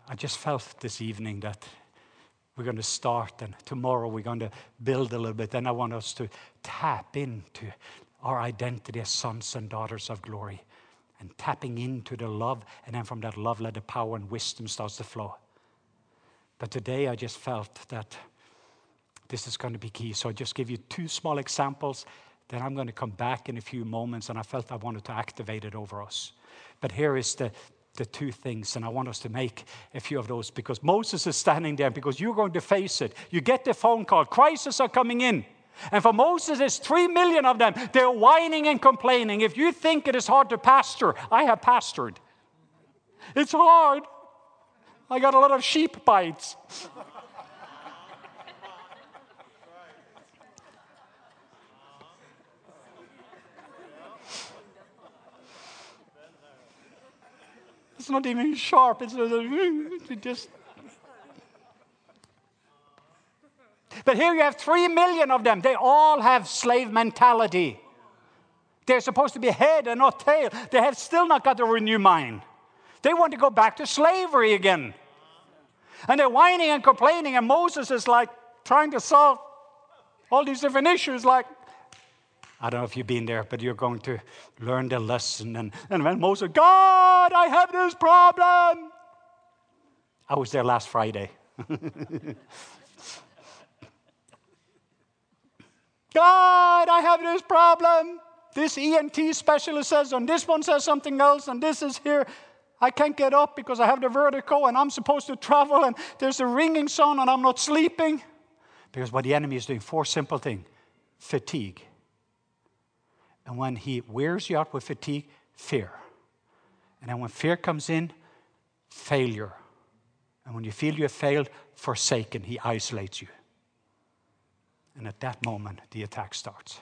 I just felt this evening that we're going to start, and tomorrow we're going to build a little bit. And I want us to tap into our identity as sons and daughters of glory and tapping into the love. And then from that love, let the power and wisdom starts to flow. But today I just felt that this is going to be key. So I just give you two small examples. Then I'm going to come back in a few moments, and I felt I wanted to activate it over us. But here is the, the two things, and I want us to make a few of those because Moses is standing there because you're going to face it. You get the phone call, crises are coming in. And for Moses, there's three million of them. They're whining and complaining. If you think it is hard to pastor, I have pastored. It's hard. I got a lot of sheep bites. It's not even sharp. It's just. But here you have three million of them. They all have slave mentality. They're supposed to be head and not tail. They have still not got a renewed mind. They want to go back to slavery again. And they're whining and complaining, and Moses is like trying to solve all these different issues, like, I don't know if you've been there, but you're going to learn the lesson. And, and when Moses, God, I have this problem. I was there last Friday. God, I have this problem. This ENT specialist says, and this one says something else, and this is here. I can't get up because I have the vertigo and I'm supposed to travel, and there's a ringing sound, and I'm not sleeping. Because what the enemy is doing, four simple things fatigue and when he wears you out with fatigue, fear. And then when fear comes in, failure. And when you feel you have failed, forsaken, he isolates you. And at that moment, the attack starts.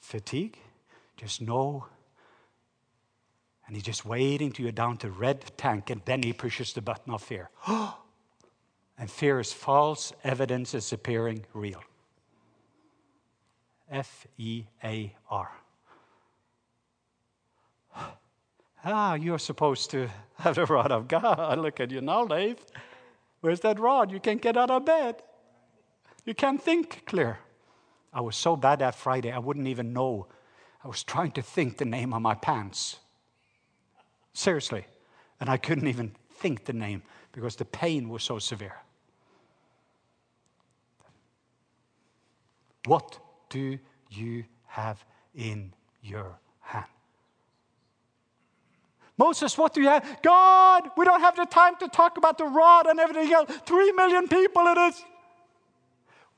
Fatigue, just no. And he's just waiting till you're down to red tank, and then he pushes the button of fear. and fear is false evidence is appearing real. F E A R. Ah, you're supposed to have the rod of God. Look at you now, Dave. Where's that rod? You can't get out of bed. You can't think clear. I was so bad that Friday, I wouldn't even know. I was trying to think the name of my pants. Seriously. And I couldn't even think the name because the pain was so severe. What do you have in your hand? Moses, what do you have? God, we don't have the time to talk about the rod and everything else. Three million people it is.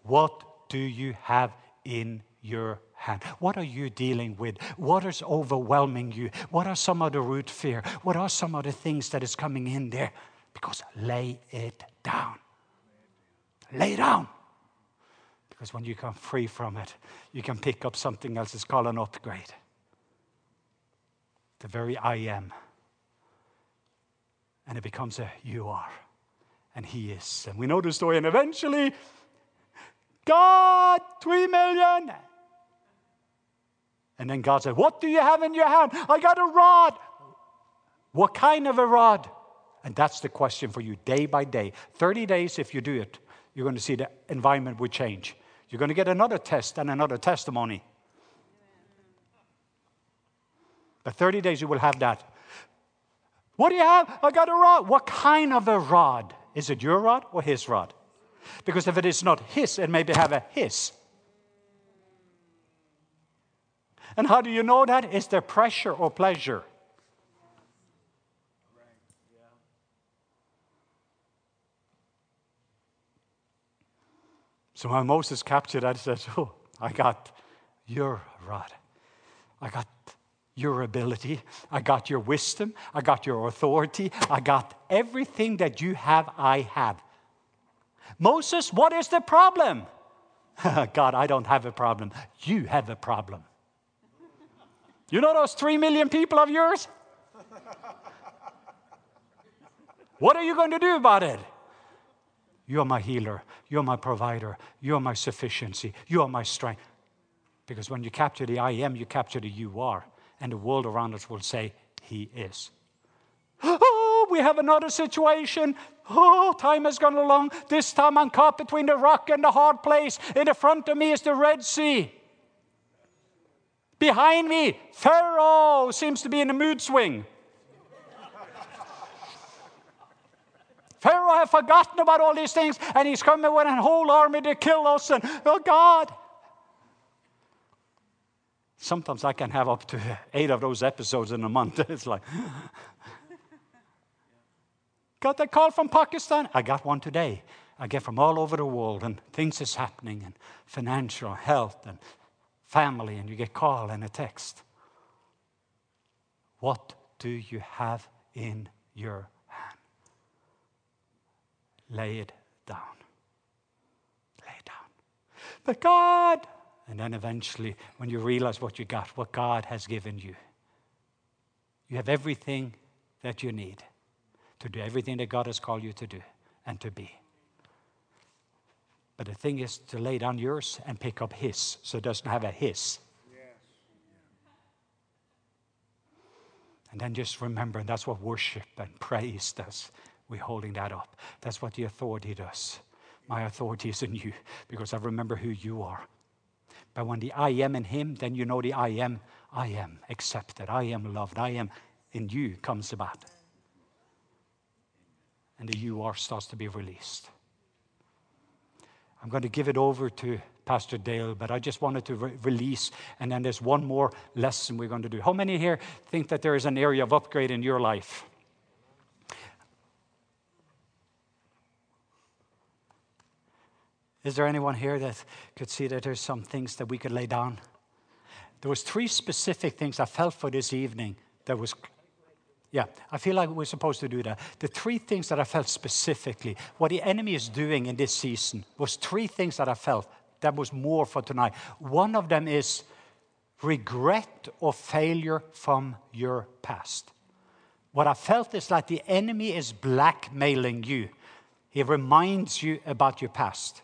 What do you have in your hand? What are you dealing with? What is overwhelming you? What are some of the root fear? What are some of the things that is coming in there? Because lay it down. Lay down. Because when you come free from it, you can pick up something else. It's called an upgrade. The very I am. And it becomes a you are. And he is. And we know the story. And eventually, God, three million. And then God said, What do you have in your hand? I got a rod. What kind of a rod? And that's the question for you day by day. 30 days, if you do it, you're going to see the environment will change. You're going to get another test and another testimony. But 30 days you will have that. What do you have? I got a rod. What kind of a rod? Is it your rod or his rod? Because if it is not his, it maybe have a his. And how do you know that? Is there pressure or pleasure? So when Moses captured, I said, Oh, I got your rod. I got your ability. I got your wisdom. I got your authority. I got everything that you have, I have. Moses, what is the problem? God, I don't have a problem. You have a problem. You know those three million people of yours? What are you going to do about it? You're my healer. You're my provider. You're my sufficiency. You're my strength. Because when you capture the I am, you capture the you are. And the world around us will say, He is. Oh, we have another situation. Oh, time has gone along. This time I'm caught between the rock and the hard place. In the front of me is the Red Sea. Behind me, Pharaoh seems to be in a mood swing. Pharaoh have forgotten about all these things, and he's coming with a whole army to kill us. And oh God. Sometimes I can have up to eight of those episodes in a month. It's like, got that call from Pakistan? I got one today. I get from all over the world, and things is happening, and financial, health, and family, and you get call and a text. What do you have in your lay it down. Lay it down. But God, and then eventually, when you realize what you got, what God has given you, you have everything that you need to do everything that God has called you to do and to be. But the thing is to lay down yours and pick up His, so it doesn't have a His. And then just remember, and that's what worship and praise does. We're holding that up. That's what the authority does. My authority is in you because I remember who you are. But when the I am in Him, then you know the I am, I am accepted, I am loved, I am in you comes about. And the you are starts to be released. I'm going to give it over to Pastor Dale, but I just wanted to re- release, and then there's one more lesson we're going to do. How many here think that there is an area of upgrade in your life? Is there anyone here that could see that there's some things that we could lay down? There was three specific things I felt for this evening that was yeah, I feel like we're supposed to do that. The three things that I felt specifically, what the enemy is doing in this season, was three things that I felt that was more for tonight. One of them is regret or failure from your past. What I felt is like the enemy is blackmailing you. He reminds you about your past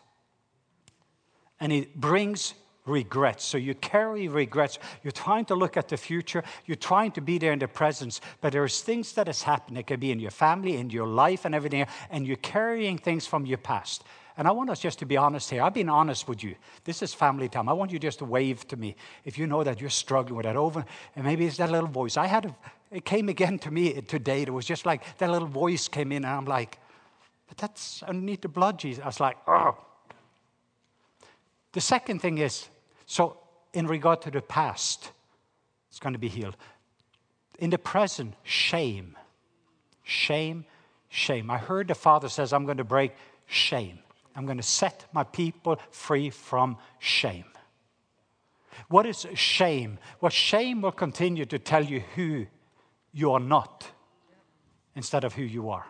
and it brings regrets. So you carry regrets. You're trying to look at the future. You're trying to be there in the presence. But there's things that has happened. It can be in your family, in your life, and everything. And you're carrying things from your past. And I want us just to be honest here. I've been honest with you. This is family time. I want you just to wave to me if you know that you're struggling with that over. And maybe it's that little voice. I had a, it came again to me today. It was just like that little voice came in, and I'm like, but that's underneath the blood, Jesus. I was like, oh. The second thing is so, in regard to the past, it's going to be healed. In the present, shame. Shame, shame. I heard the Father says, I'm going to break shame. I'm going to set my people free from shame. What is shame? Well, shame will continue to tell you who you are not instead of who you are.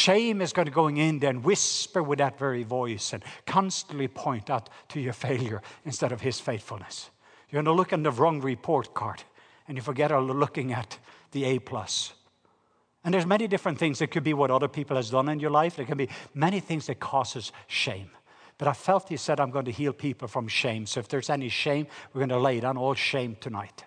Shame is going to go in there and whisper with that very voice and constantly point out to your failure instead of his faithfulness. You're going to look at the wrong report card and you forget looking at the A plus. And there's many different things. It could be what other people has done in your life. There can be many things that causes shame. But I felt he said, I'm going to heal people from shame. So if there's any shame, we're going to lay down all shame tonight.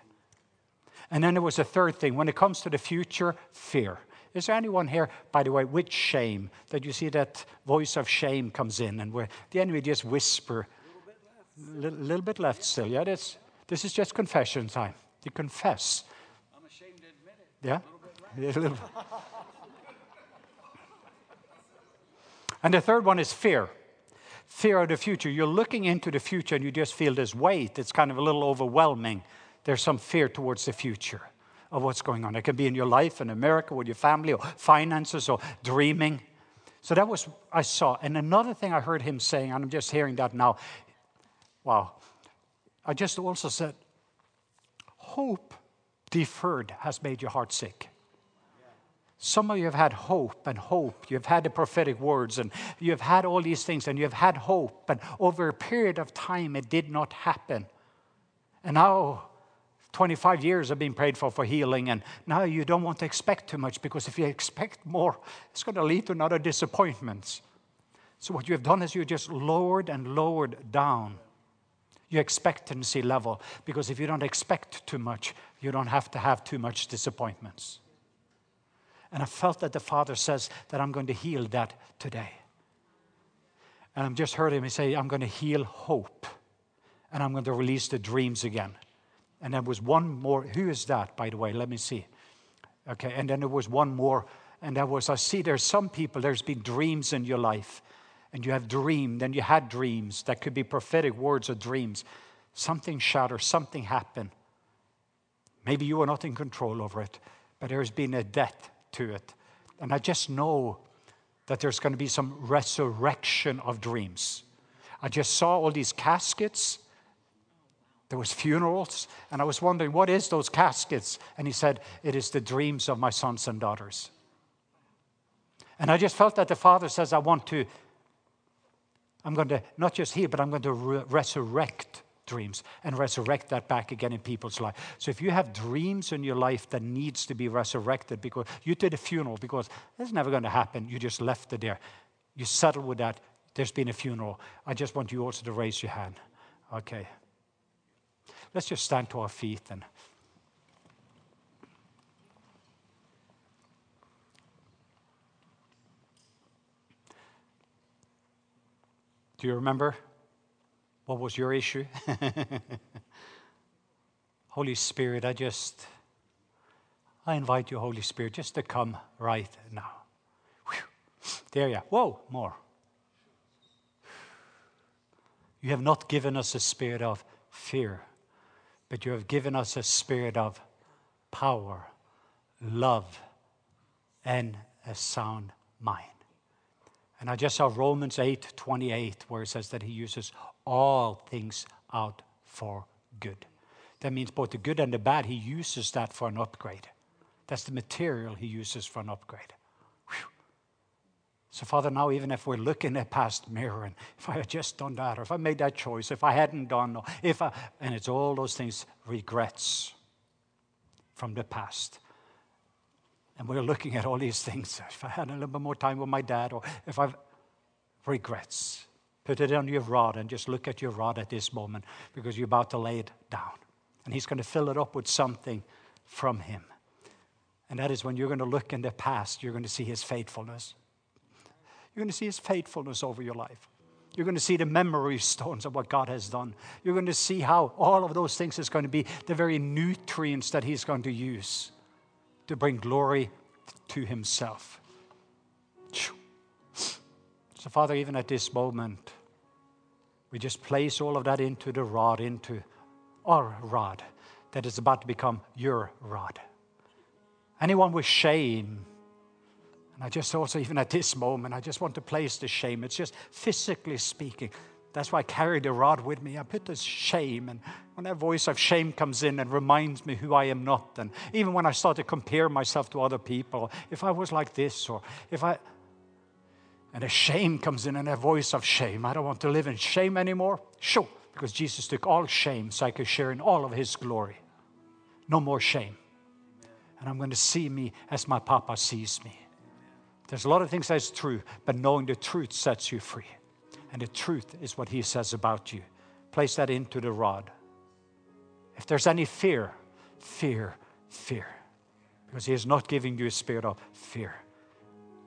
And then there was a third thing. When it comes to the future, fear. Is there anyone here, by the way, with shame, that you see that voice of shame comes in and where the enemy just whisper? A little, little bit left still. Yeah, this, this is just confession time. You confess. I'm ashamed to admit it. Yeah? A little bit left. and the third one is fear. Fear of the future. You're looking into the future and you just feel this weight. It's kind of a little overwhelming. There's some fear towards the future of what's going on. It can be in your life in America with your family or finances or dreaming. So that was I saw. And another thing I heard him saying, and I'm just hearing that now, Wow. I just also said, hope deferred has made your heart sick. Some of you have had hope and hope. You've had the prophetic words and you've had all these things and you've had hope. But over a period of time, it did not happen. And now, 25 years have been prayed for for healing. And now you don't want to expect too much because if you expect more, it's going to lead to another disappointments. So, what you have done is you just lowered and lowered down your expectancy level because if you don't expect too much, you don't have to have too much disappointments. And I felt that the Father says that I'm going to heal that today. And I've just heard him say, I'm going to heal hope. And I'm going to release the dreams again. And there was one more. Who is that, by the way? Let me see. Okay, and then there was one more. And that was, I see there's some people, there's been dreams in your life. And you have dreamed, and you had dreams. That could be prophetic words or dreams. Something shattered, something happened. Maybe you were not in control over it, but there's been a death to it. And I just know that there's going to be some resurrection of dreams. I just saw all these caskets. There was funerals, and I was wondering, what is those caskets? And he said, it is the dreams of my sons and daughters. And I just felt that the Father says, I want to, I'm going to not just heal, but I'm going to re- resurrect dreams and resurrect that back again in people's life. So if you have dreams in your life that needs to be resurrected because you did a funeral because it's never going to happen, you just left it there. You settle with that. There's been a funeral. I just want you also to raise your hand. Okay. Let's just stand to our feet and Do you remember what was your issue? Holy Spirit, I just, I invite you, Holy Spirit, just to come right now. Whew. There you are. Whoa, more. You have not given us a spirit of fear, but you have given us a spirit of power, love, and a sound mind. And I just saw Romans 8 28, where it says that he uses all things out for good. That means both the good and the bad, he uses that for an upgrade. That's the material he uses for an upgrade. So, Father, now even if we're looking at past mirror, and if I had just done that, or if I made that choice, if I hadn't done, if I, and it's all those things, regrets from the past. And we're looking at all these things. If I had a little bit more time with my dad, or if I've regrets. Put it on your rod and just look at your rod at this moment because you're about to lay it down. And He's going to fill it up with something from Him. And that is when you're going to look in the past, you're going to see His faithfulness. You're going to see His faithfulness over your life. You're going to see the memory stones of what God has done. You're going to see how all of those things is going to be the very nutrients that He's going to use to bring glory to Himself. So, Father, even at this moment, we just place all of that into the rod, into our rod that is about to become your rod. Anyone with shame, and I just also, even at this moment, I just want to place the shame. It's just physically speaking. That's why I carry the rod with me. I put this shame, and when that voice of shame comes in and reminds me who I am not, and even when I start to compare myself to other people, if I was like this, or if I, and a shame comes in and a voice of shame. I don't want to live in shame anymore. Sure, because Jesus took all shame so I could share in all of his glory. No more shame. And I'm going to see me as my Papa sees me. There's a lot of things that's true, but knowing the truth sets you free. And the truth is what he says about you. Place that into the rod. If there's any fear, fear, fear. Because he is not giving you a spirit of fear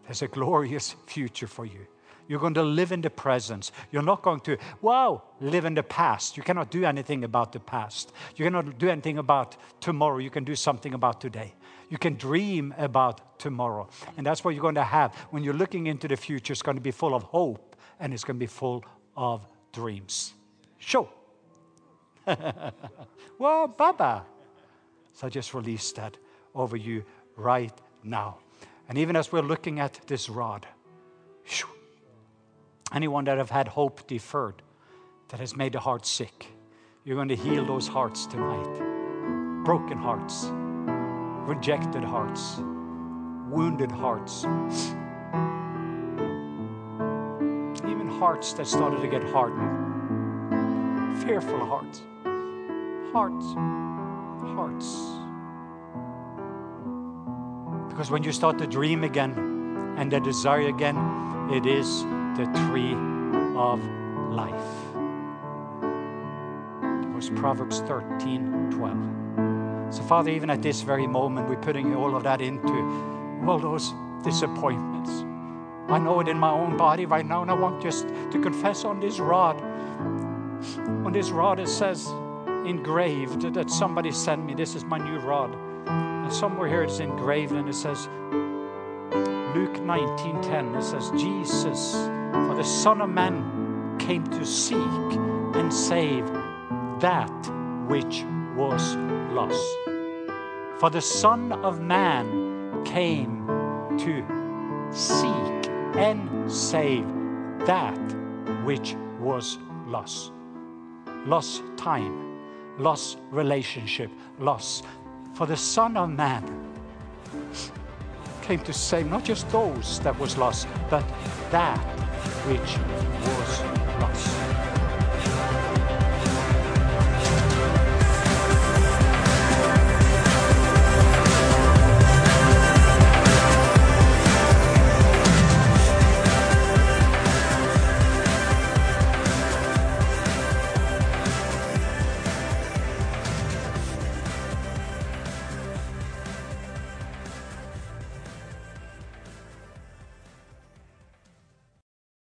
there's a glorious future for you. You're going to live in the presence. You're not going to, wow, live in the past. You cannot do anything about the past. You cannot do anything about tomorrow. You can do something about today. You can dream about tomorrow. And that's what you're going to have. When you're looking into the future, it's going to be full of hope and it's going to be full of dreams. Sure. well, Baba. So I just release that over you right now. And even as we're looking at this rod, shoo, anyone that have had hope deferred, that has made the heart sick. You're going to heal those hearts tonight. Broken hearts, rejected hearts, wounded hearts, even hearts that started to get hardened, fearful hearts, hearts, hearts. Because when you start to dream again and to desire again, it is the tree of life. It was Proverbs 13 12. So, Father, even at this very moment, we're putting all of that into all those disappointments. I know it in my own body right now, and I want just to confess on this rod. On this rod, it says engraved that somebody sent me. This is my new rod. And somewhere here it's engraved and it says, Luke 19:10, it says, Jesus, for the Son of Man came to seek and save that which was lost. For the Son of Man came to seek and save that which was lost. Lost time, lost relationship, lost. For the Son of Man came to save not just those that was lost, but that which was